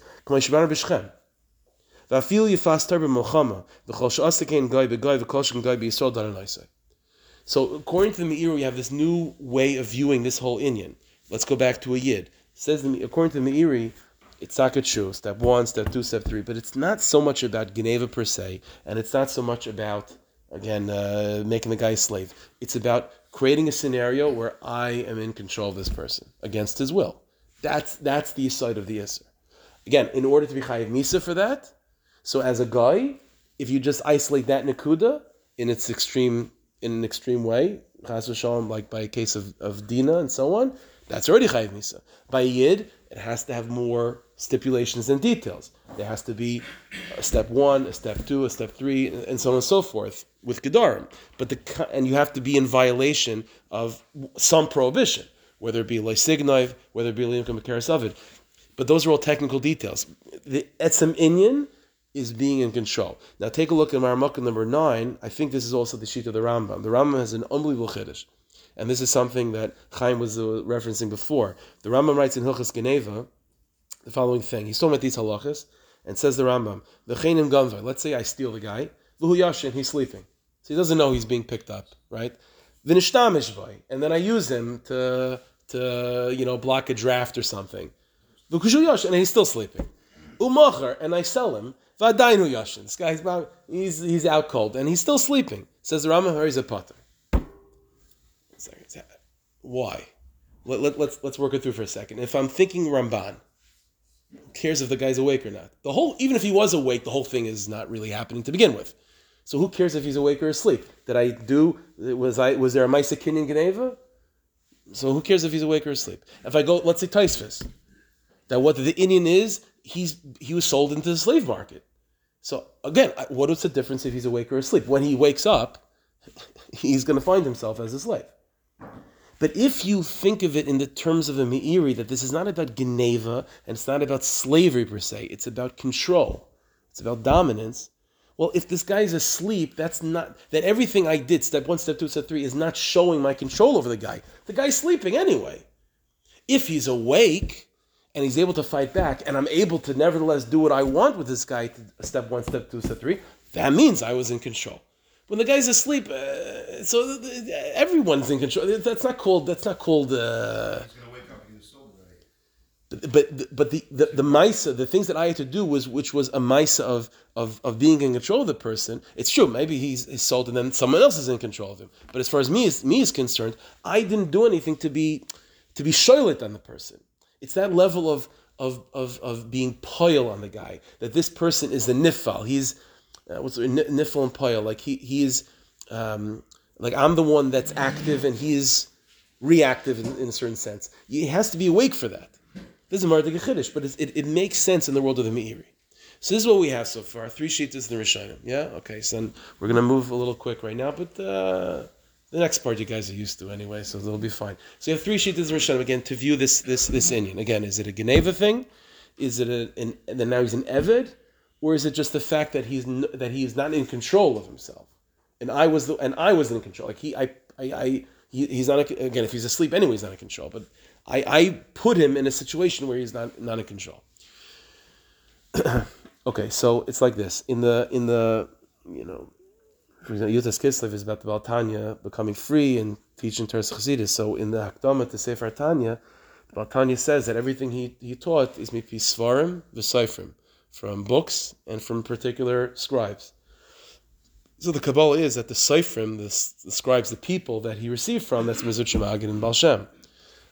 So according to the Meiri, we have this new way of viewing this whole inyan. Let's go back to a yid. Says the, according to the Meiri, it's Sakachur, step one, step two, step three, but it's not so much about Geneva per se, and it's not so much about, again, uh, making the guy a slave. It's about creating a scenario where I am in control of this person against his will. That's that's the side of the Isser. Again, in order to be Chayiv Misa for that, so as a guy, if you just isolate that Nakuda in its extreme in an extreme way, Chas v'shalom, like by a case of, of Dina and so on, that's already Chayiv Misa. By Yid, it has to have more stipulations and details. There has to be a step one, a step two, a step three, and so on and so forth with Gedarim. But the and you have to be in violation of some prohibition, whether it be Lysignaiv, whether it be Limkam Karasavid. But those are all technical details. The Etzem Inyan is being in control. Now take a look at Maramukah number nine. I think this is also the sheet of the Rambam. The Rambam has an unbelievable chiddush. And this is something that Chaim was uh, referencing before. The Rambam writes in Hilchas Geneva, the following thing. He's talking about these halachas and says the Rambam, the Chainim Gamva, let's say I steal the guy, Luhu Yashin, he's sleeping. So he doesn't know he's being picked up, right? Vinishtamish and then I use him to, to you know, block a draft or something. and he's still sleeping. Umachar, and I sell him. Vadainu Yashin. This guy's he's, he's out cold and he's still sleeping. Says the Rambam, he's a potter. Why? Let, let, let's, let's work it through for a second. If I'm thinking Ramban, who cares if the guy's awake or not? The whole, even if he was awake, the whole thing is not really happening to begin with. So who cares if he's awake or asleep? Did I do? Was I? Was there a Maisa in Geneva? So who cares if he's awake or asleep? If I go, let's say Taisvis, that what the Indian is, he's he was sold into the slave market. So again, what is the difference if he's awake or asleep? When he wakes up, he's going to find himself as a slave. But if you think of it in the terms of a Meiri, that this is not about Geneva and it's not about slavery per se, it's about control, it's about dominance. Well, if this guy is asleep, that's not that everything I did, step one, step two, step three, is not showing my control over the guy. The guy's sleeping anyway. If he's awake and he's able to fight back, and I'm able to nevertheless do what I want with this guy, step one, step two, step three, that means I was in control. When the guy's asleep, uh, so everyone's in control. That's not called. That's not called. Uh, but but, but the, the the misa, the things that I had to do was which was a misa of, of of being in control of the person. It's true, maybe he's, he's sold and then someone else is in control of him. But as far as me is me is concerned, I didn't do anything to be to be shoylet on the person. It's that level of of of of being poil on the guy that this person is a nifal. He's uh, what's nifal and poil. Like he he is um, like I'm the one that's active and he is reactive in, in a certain sense. He has to be awake for that. This is a Mardik Chiddush, but it, it, makes sense in the world of the Meiri. So this is what we have so far. Three sheets in the Rishonim. Yeah? Okay, so then we're to move a little quick right now, but uh, the next part you guys are used to anyway, so it'll be fine. So you have three the Rishonim, again, to view this this this Indian. Again, is it a Geneva thing? Is it a, an, and then now he's an Evid? Or is it just the fact that he's that he is not in control of himself? And I was the and I was in control. Like he, I, I, I he, he's not a, again. If he's asleep anyway, he's not in control. But I, I put him in a situation where he's not not in control. okay, so it's like this in the in the you know, for example, Yutas Kislev is about the Baltanya becoming free and teaching Teres Chassidus. So in the Hakdama to Sefer Tanya, the Baltanya says that everything he, he taught is mipi svarim v'seifrim from books and from particular scribes. So the Kabbalah is that the Seifrim, the, the scribes, the people that he received from, that's Mezut Shemagid and Balshem.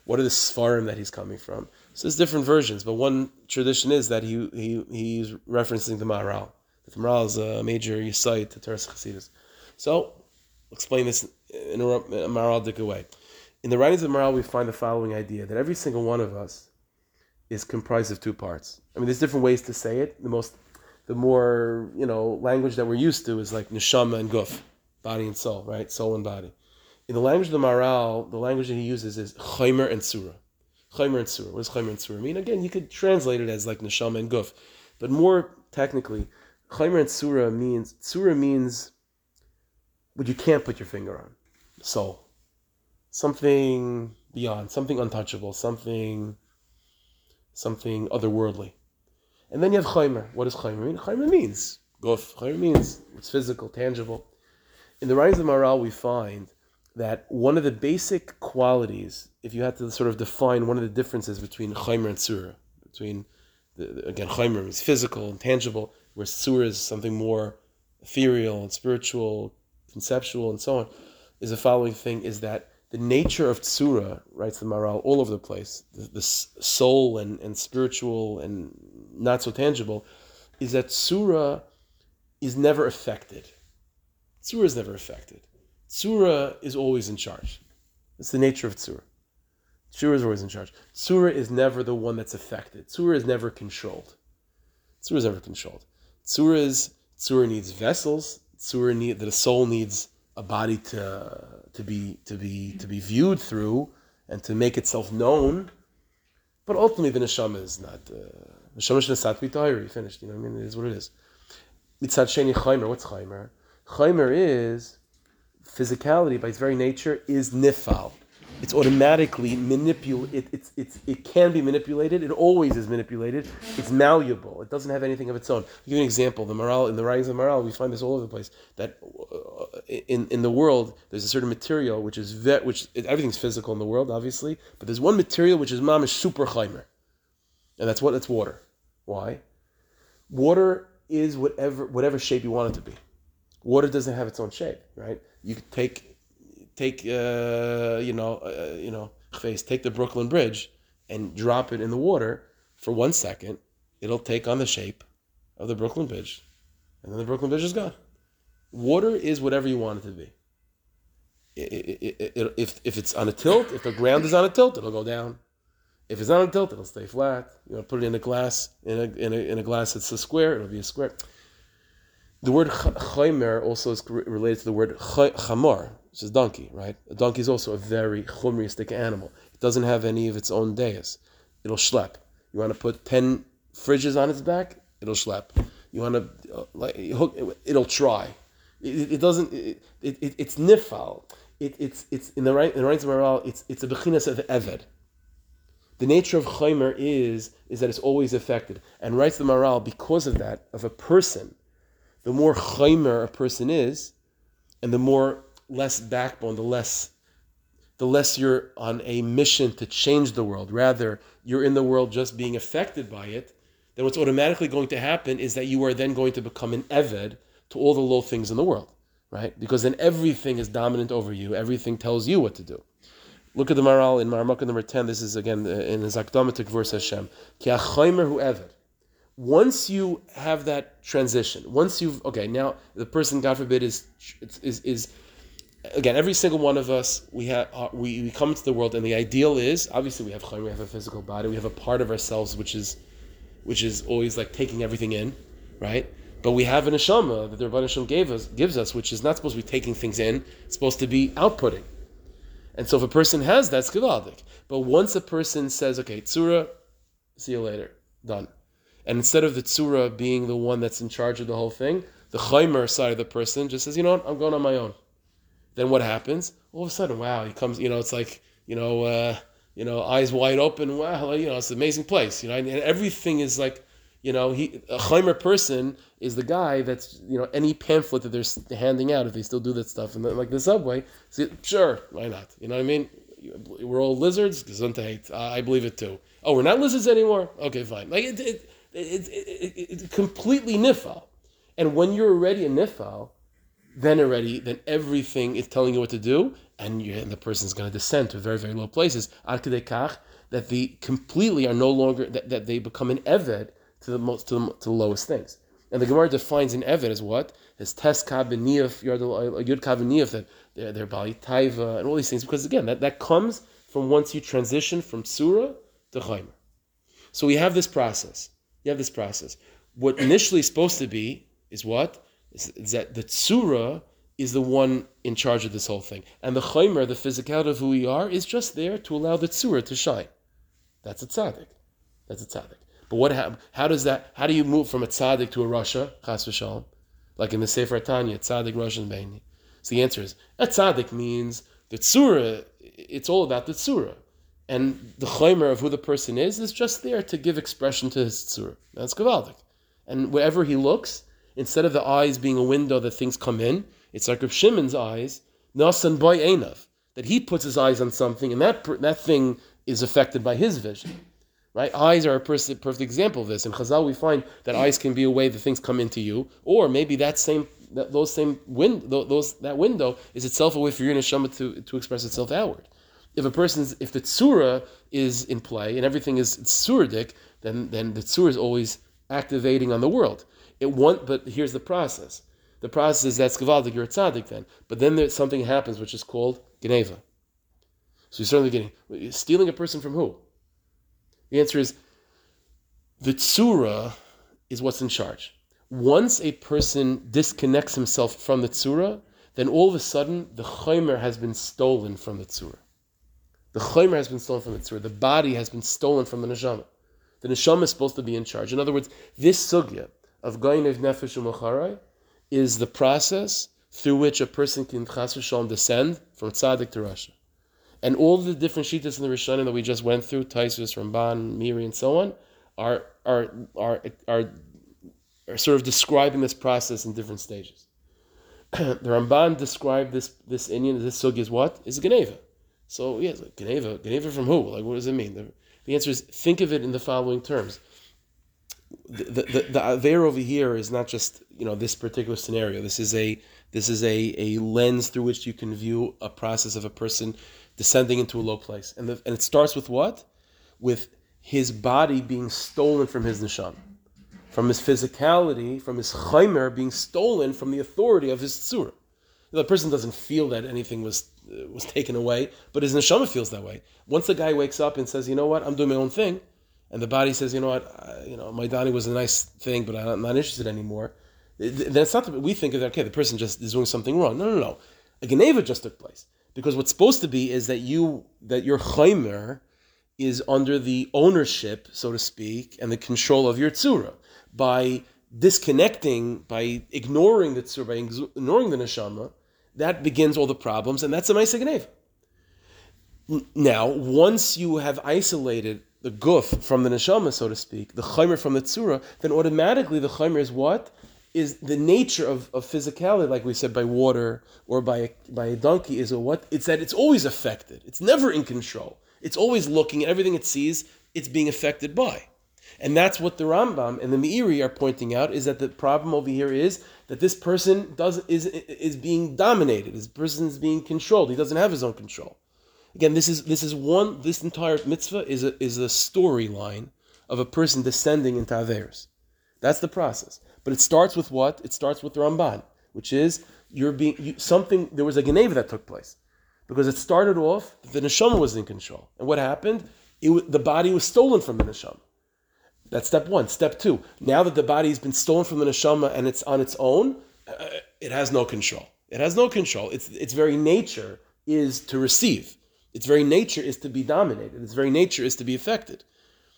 What are the Sfarim that he's coming from? So there's different versions, but one tradition is that he, he he's referencing the Maharal. The Maharal is a major Yisait to Teres Chasidus. So, explain this in a, a way. In the writings of Maharal, we find the following idea that every single one of us is comprised of two parts. I mean, there's different ways to say it. The most, the more you know, language that we're used to is like neshama and guf, body and soul, right? Soul and body. In the language of the Maharal, the language that he uses is chaymer and surah. Chaymer and surah. What does chaymer and surah mean? Again, you could translate it as like neshama and guf, but more technically, chaymer and surah means surah means what you can't put your finger on, soul, something beyond, something untouchable, something something otherworldly. And then you have chaymer. What does chaymer mean? Chaymer means guf. Chaymer means it's physical, tangible. In the writings of Maharal, we find that one of the basic qualities, if you had to sort of define one of the differences between chaymer and surah, between the, again chaymer is physical and tangible, where surah is something more ethereal and spiritual, conceptual, and so on, is the following thing: is that the nature of tsura, writes the Maharal, all over the place, the, the, soul and, and spiritual and not so tangible, is that tsura is never affected. Tsura is never affected. Tsura is always in charge. It's the nature of tsura. Tsura is always in charge. Tsura is never the one that's affected. Tsura is never controlled. Tsura is never controlled. Tsura is Tsura needs vessels. Tsura need that the soul needs a body to to be to be to be viewed through and to make itself known. But ultimately, the neshama is not. Uh, neshama be You finished. You know what I mean? It is what it is. Mitzad sheni chaymer. What's chaymer? Chaymer is physicality by its very nature is nifal it's automatically manipul. It, it's, it's, it can be manipulated. It always is manipulated. It's malleable. It doesn't have anything of its own. I'll give you an example. The Maharal in the writings of Maharal, we find this all over the place. That uh, in, in the world, there's a certain material which is ve- which everything's physical in the world, obviously, but there's one material which is mamish super chaimer, and that's what it's water. Why? Water is whatever whatever shape you want it to be. Water doesn't have its own shape, right? You could take take uh, you know uh, you know face take the Brooklyn Bridge and drop it in the water for one second, it'll take on the shape of the Brooklyn Bridge, and then the Brooklyn Bridge is gone. Water is whatever you want it to be. It, it, it, if, if it's on a tilt, if the ground is on a tilt, it'll go down. If it's not on a tilt, it'll stay flat. You know, put it in a glass, in a, in a, in a glass that's a square, it'll be a square. The word chaymer also is related to the word chamor, which is donkey, right? A donkey is also a very chumriistic animal. It doesn't have any of its own days. It'll schlep. You want to put 10 fridges on its back, it'll schlep. You want to, uh, like, hook, it'll try. It, it doesn't, it, it, it's nifal. It, it's, it's, in the right, in the right moral, it's, it's a bechinas of eved. The nature of chaymer is, is that it's always affected. And writes the moral, because of that, of a person, the more chaymer a person is, and the more less backbone, the less the less you're on a mission to change the world. Rather, you're in the world just being affected by it. Then what's automatically going to happen is that you are then going to become an eved to all the low things in the world, right? Because then everything is dominant over you. Everything tells you what to do. Look at the Maharal in Maramaka number 10. This is again in his Akdamatik verse Hashem. Ki hu eved. Once you have that transition, once you've, okay, now the person, God forbid, is, is, is again, every single one of us, we have uh, we, we come into the world, and the ideal is obviously we have chayim, we have a physical body, we have a part of ourselves which is which is always like taking everything in, right? But we have an neshama that the Rebbe Hashem gave us gives us, which is not supposed to be taking things in; it's supposed to be outputting. And so, if a person has that, it's gevaldik. But once a person says, "Okay, tzura, see you later, done," and instead of the tzura being the one that's in charge of the whole thing, the chaymer side of the person just says, "You know what? I'm going on my own." Then what happens? All of a sudden, wow, he comes. You know, it's like you know, uh, you know, eyes wide open. Wow, you know, it's an amazing place. You know, and, everything is like. You know, he a chaimer person is the guy that's you know any pamphlet that they're handing out if they still do that stuff and like the subway. See, sure, why not? You know what I mean? We're all lizards. Gesundheit. I believe it too. Oh, we're not lizards anymore. Okay, fine. Like it, it, it, it, it's completely nifal. And when you're already a nifal, then already, then everything is telling you what to do, and, and the person's going to descend to very, very low places. Arkadekach, that they completely are no longer, that, that they become an eved to the most, to the, to the lowest things. And the Gemara defines an eved as what? As tes kabeniyaf, yud kabeniyaf, that they're, they're bali taiva, and all these things. Because again, that, that comes from once you transition from surah to chaymer. So we have this process. You have this process. What initially is supposed to be is what? Is that the tsura is the one in charge of this whole thing. And the chaymer, the physicality of who we are, is just there to allow the tsura to shine. That's a tzaddik. That's a tzaddik. But what how does that how do you move from a tzaddik to a rasha? Chas v'shalom. Like in the Sefer Tanya, tzaddik, rasha, and beini. So the answer is a tzaddik means the tsura, it's all about the tsura. And the chaymer of who the person is is just there to give expression to his tsura. That's gavaldik. And wherever he looks, instead of the eyes being a window that things come in, it's like Rav Shimon's eyes, nasan boy enav, that he puts his eyes on something and that that thing is affected by his vision. Right? Eyes are a perfect, example of this. In Chazal, we find that eyes can be a way that things come into you, or maybe that same that, those same window, those that window is itself a way for your neshama to, to express itself outward. If a person's if the tsura is in play and everything is tsuridic, then then the tsura is always activating on the world. It want, but here's the process. The process is that's gavaldik, you're a tzaddik then. But then there's something happens which is called geneva. So you're certainly getting stealing a person from who? The answer is the tsura is what's in charge. Once a person disconnects himself from the tsura, then all of a sudden the chaymer has been stolen from the tsura. The chaymer has been stolen from the tsura. The body has been stolen from the neshama. The neshama is supposed to be in charge. In other words, this sugya of goyinev nefesh u'macharai is the process through which a person can chas descend from tzaddik to rasha. And all the different shitas in the Rishonim that we just went through, Taisus, Ramban, Meiri, and so on, are, are, are, are, are sort of describing this process in different stages. the Ramban described this this Indian, this sugi is what? Is Geneva. So yes, Geneva. Geneva from who? Like what does it mean? The, the answer is think of it in the following terms. The the, the, Aver over here is not just you know this particular scenario. This is a this is a, a lens through which you can view a process of a person descending into a low place. And, the, and it starts with what? With his body being stolen from his nisham, from his physicality, from his chaimer being stolen from the authority of his tzura. The person doesn't feel that anything was uh, was taken away, but his neshama feels that way. Once the guy wakes up and says, "You know what? I'm doing my own thing," and the body says, "You know what? You know, my was a nice thing, but I'm not interested anymore." Then it's not that we think of that. Okay, the person just is doing something wrong. No, no, no. A geneva just took place because what's supposed to be is that you that your chaimer is under the ownership, so to speak, and the control of your tzura. By disconnecting, by ignoring the tzura, by ignoring the neshama, that begins all the problems, and that's a Maisa Geneva. Now, once you have isolated the guf from the neshama, so to speak, the chaimer from the tzura, then automatically the chaimer is what? Is the nature of, of physicality, like we said, by water or by a, by a donkey, is a what? It's that it's always affected. It's never in control. It's always looking at everything it sees, it's being affected by. And that's what the Rambam and the Meiri are pointing out is that the problem over here is that this person does is is being dominated. This person is being controlled. He doesn't have his own control. Again, this is this is one. This entire mitzvah is a is a storyline of a person descending into Averis. That's the process. But it starts with what? It starts with the Ramban, which is you're being you, something. There was a Geneva that took place because it started off the neshama was in control, and what happened? It, the body was stolen from the neshama. That's step one. Step two. Now that the body has been stolen from the neshama and it's on its own, uh, it has no control. It has no control. Its its very nature is to receive. Its very nature is to be dominated. Its very nature is to be affected.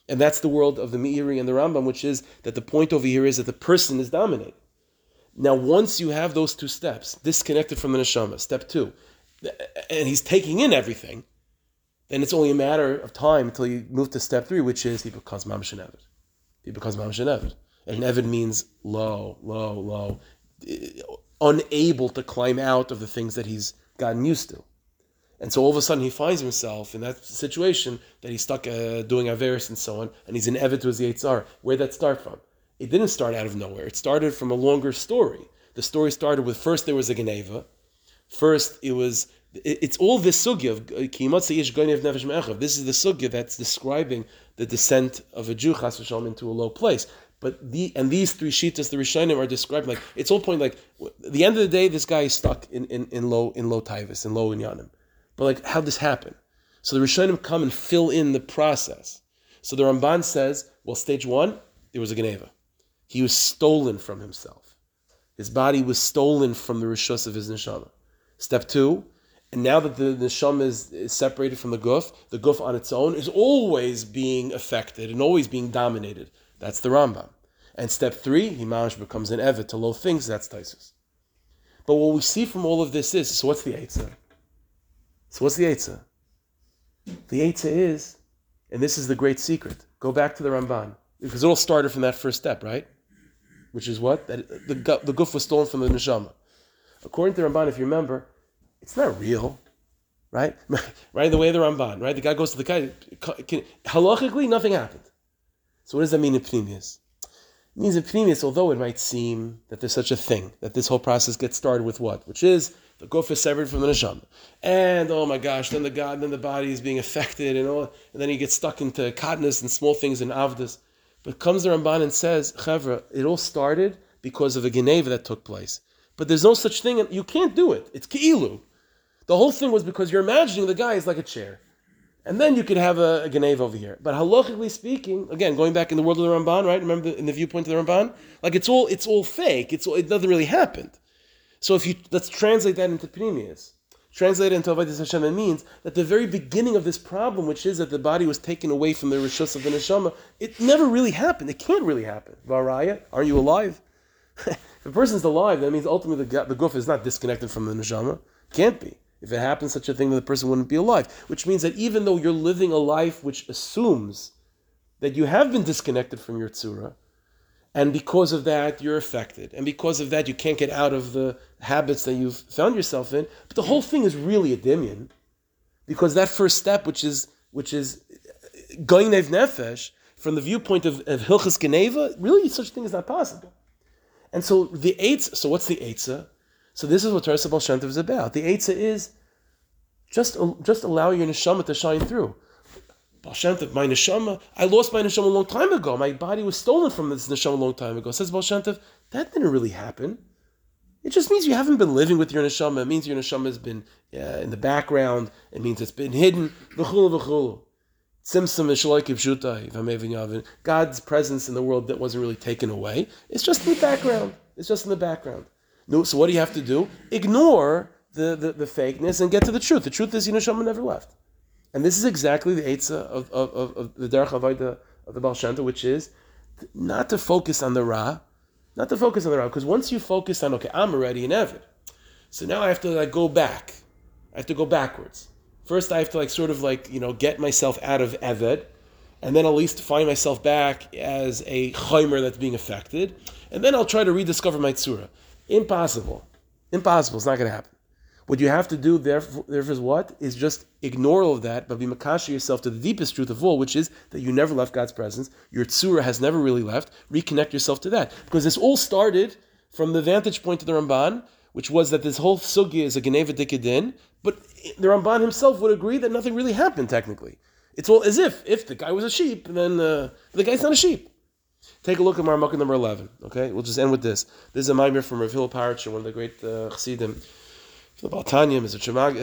And that's the world of the Meiri and the Rambam, which is that the point over here is that the person is dominated. Now, once you have those two steps, disconnected from the neshama, step two, and he's taking in everything, then it's only a matter of time until you move to step three, which is he becomes mamash and evid. He becomes mamash and evid. And evid means low, low, low, unable to climb out of the things that he's gotten used to. And so all of a sudden he finds himself in that situation that he's stuck uh, doing Averis and so on, and he's in Evid to his Yetzar. Where'd that start from? It didn't start out of nowhere. It started from a longer story. The story started with first there was a Geneva. First it was, it, it's all this sugya of uh, Kimatza This is the sugya that's describing the descent of a Jew, Chas into a low place. But the and these three shitas, the Rishonim, are described like it's all point like at the end of the day, this guy is stuck in, in, in low in low Tivus, in low in Inyanim. But like, how'd this happen? So the Rishonim come and fill in the process. So the Ramban says, well, stage one, there was a Geneva. He was stolen from himself. His body was stolen from the Rishos of his neshama. Step two, and now that the neshama is, is, separated from the guf, the guf on its own is always being affected and always being dominated. That's the Rambam. And step three, Himash becomes an evet to low things. That's Taisus. But what we see from all of this is so. What's the Eitzah? So what's the Eitzah? The Eitzah is, and this is the great secret. Go back to the Ramban because it all started from that first step, right? Which is what that the the guf was stolen from the neshama. According to the Ramban, if you remember, it's not real, right? right the way the Ramban, right? The guy goes to the guy. can, Halachically, nothing happened. So what does that mean in Pnimius? It means in Pnimius, although it might seem that there's such a thing, that this whole process gets started with what? Which is the guf is severed from the neshama, and oh my gosh, then the god, then the body is being affected, and all, and then he gets stuck into katnas and small things and avdas. But comes the Ramban and says, Chevra, it all started because of a geneva that took place. But there's no such thing, and you can't do it. It's ki'ilu. The whole thing was because you're imagining the guy is like a chair. And then you could have a, a Geneva over here. But halachically speaking, again, going back in the world of the Ramban, right? Remember the, in the viewpoint of the Ramban? Like it's all it's all fake. It's all, it doesn't really happen. So if you let's translate that into Pnimius. Translate it into Avodah Hashem, it means that the very beginning of this problem, which is that the body was taken away from the Rishus of the Neshama, it never really happened. It can't really happen. Varaya, are you alive? if a person's alive, that means ultimately the, the guf is not disconnected from the Neshama. Can't be. If it happens such a thing, then the person wouldn't be alive. Which means that even though you're living a life which assumes that you have been disconnected from your tzura, and because of that you're affected, and because of that you can't get out of the habits that you've found yourself in. But the whole thing is really a dimion, because that first step, which is which is goinev nefesh, from the viewpoint of, of Hilchas Geneva, really such a thing is not possible. And so the eitzah, so what's the eitzah? So this is what Torah Shem is about. The eitzah is just, just allow your neshama to shine through. Tov, my neshama, I lost my neshama a long time ago. My body was stolen from this neshama a long time ago. Says Tov, that didn't really happen. It just means you haven't been living with your neshama. It means your neshama has been uh, in the background. It means it's been hidden. V'chulu v'chulu. God's presence in the world that wasn't really taken away. It's just in the background. It's just in the background. No, so what do you have to do? Ignore the, the, the fakeness and get to the truth. The truth is, your neshama never left. And this is exactly the eitzah of, of, of, of the derech avodah of the Baal Tov, which is not to focus on the ra, not to focus on the ra, because once you focus on, okay, I'm already an Evid, so now I have to like go back. I have to go backwards. First, I have to like sort of like you know get myself out of Eved, and then at least find myself back as a chaymer that's being affected, and then I'll try to rediscover my tzura. Impossible. Impossible. It's not going to happen. What you have to do, therefore, therefore, is what? Is just ignore all of that, but be makashi yourself to the deepest truth of all, which is that you never left God's presence. Your tzura has never really left. Reconnect yourself to that. Because this all started from the vantage point of the Ramban, which was that this whole sugya is a Geneva Dikadin, but the Ramban himself would agree that nothing really happened technically. It's all as if if the guy was a sheep, then uh, the guy's not a sheep. Take a look at Marmukah number 11. Okay, we'll just end with this. This is a mimer from Rav Hillel Paritcher, one of the great uh, chassidim. The Baltanya, Mr. Tzemach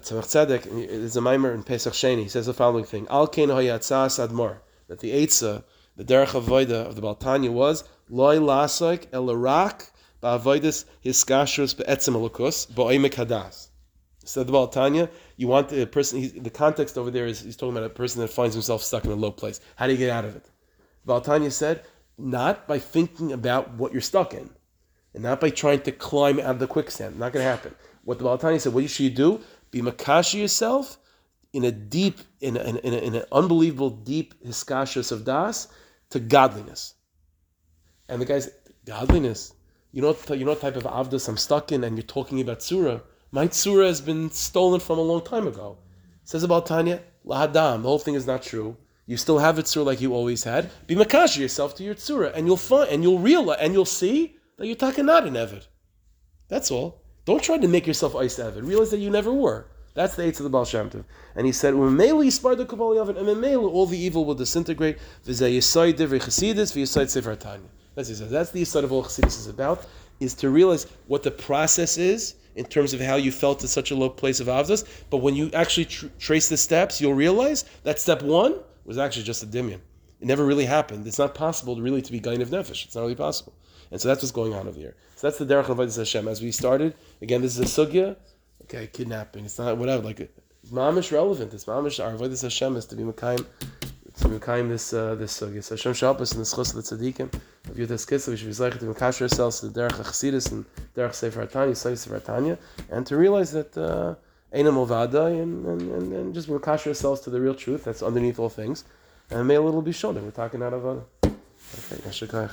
Tzedek, there's a mimer in Pesach Sheni. He says the following thing: Al Kein Admor. That the Eitzah, the Derech Avoida of the Baltanya was Loi Lasoik El Irak Ba'avoidus Hiskashrus Be'etzem Elokus Bo'emek Hadas. Said the Baltanya, you want the person. the context over there is he's talking about a person that finds himself stuck in a low place. How do you get out of it? Baltanya said, not by thinking about what you're stuck in, and not by trying to climb out of the quicksand. Not going to happen. What the Baltanya said, what should you do? Be makashi yourself in a deep, in, a, in, a, in, an unbelievable deep hiskashus of das to godliness. And the guy's godliness. You know, you know what type of avdas I'm stuck in, and you're talking about tzura. My tzura has been stolen from a long time ago. Says about Tanya, lahadam. The whole thing is not true. You still have it tzura like you always had. Be makashi yourself to your tzura, and you'll find, and you'll realize, and you'll see that you're talking not an evid. That's all. Don't try to make yourself ice evid. Realize that you never were. That's the eight of the Baal Shem Tov. And he said, "Umemeli spar the kabali oven, and memeli all the evil will disintegrate." V'zeh Tanya. That's he says. That's the yisoid of all chasidus is about. Is to realize what the process is in terms of how you felt at such a low place of avdas. But when you actually tr- trace the steps, you'll realize that step one was actually just a dimion. It never really happened. It's not possible really to be gain of nefesh. It's not really possible. And so that's what's going on over here. So that's the derech of Hashem. As we started, again, this is a sugya. Okay, kidnapping. It's not whatever. Like it's mamish relevant. It's mamish our avodas Hashem is to be mekayim to mekayim this uh, this sugya. So Hashem shall help us in the schus of the tzaddikim of Yud Tes Kislev. We should be zeicher to mekash ourselves to the derech Chassidus and derech Sefer Hatanya, Sefer Hatanya, and to realize that. Uh, Eina Movada, and, and, and, just makash ourselves to the real truth that's underneath all things. And may a little be shown we're talking out of a. Okay,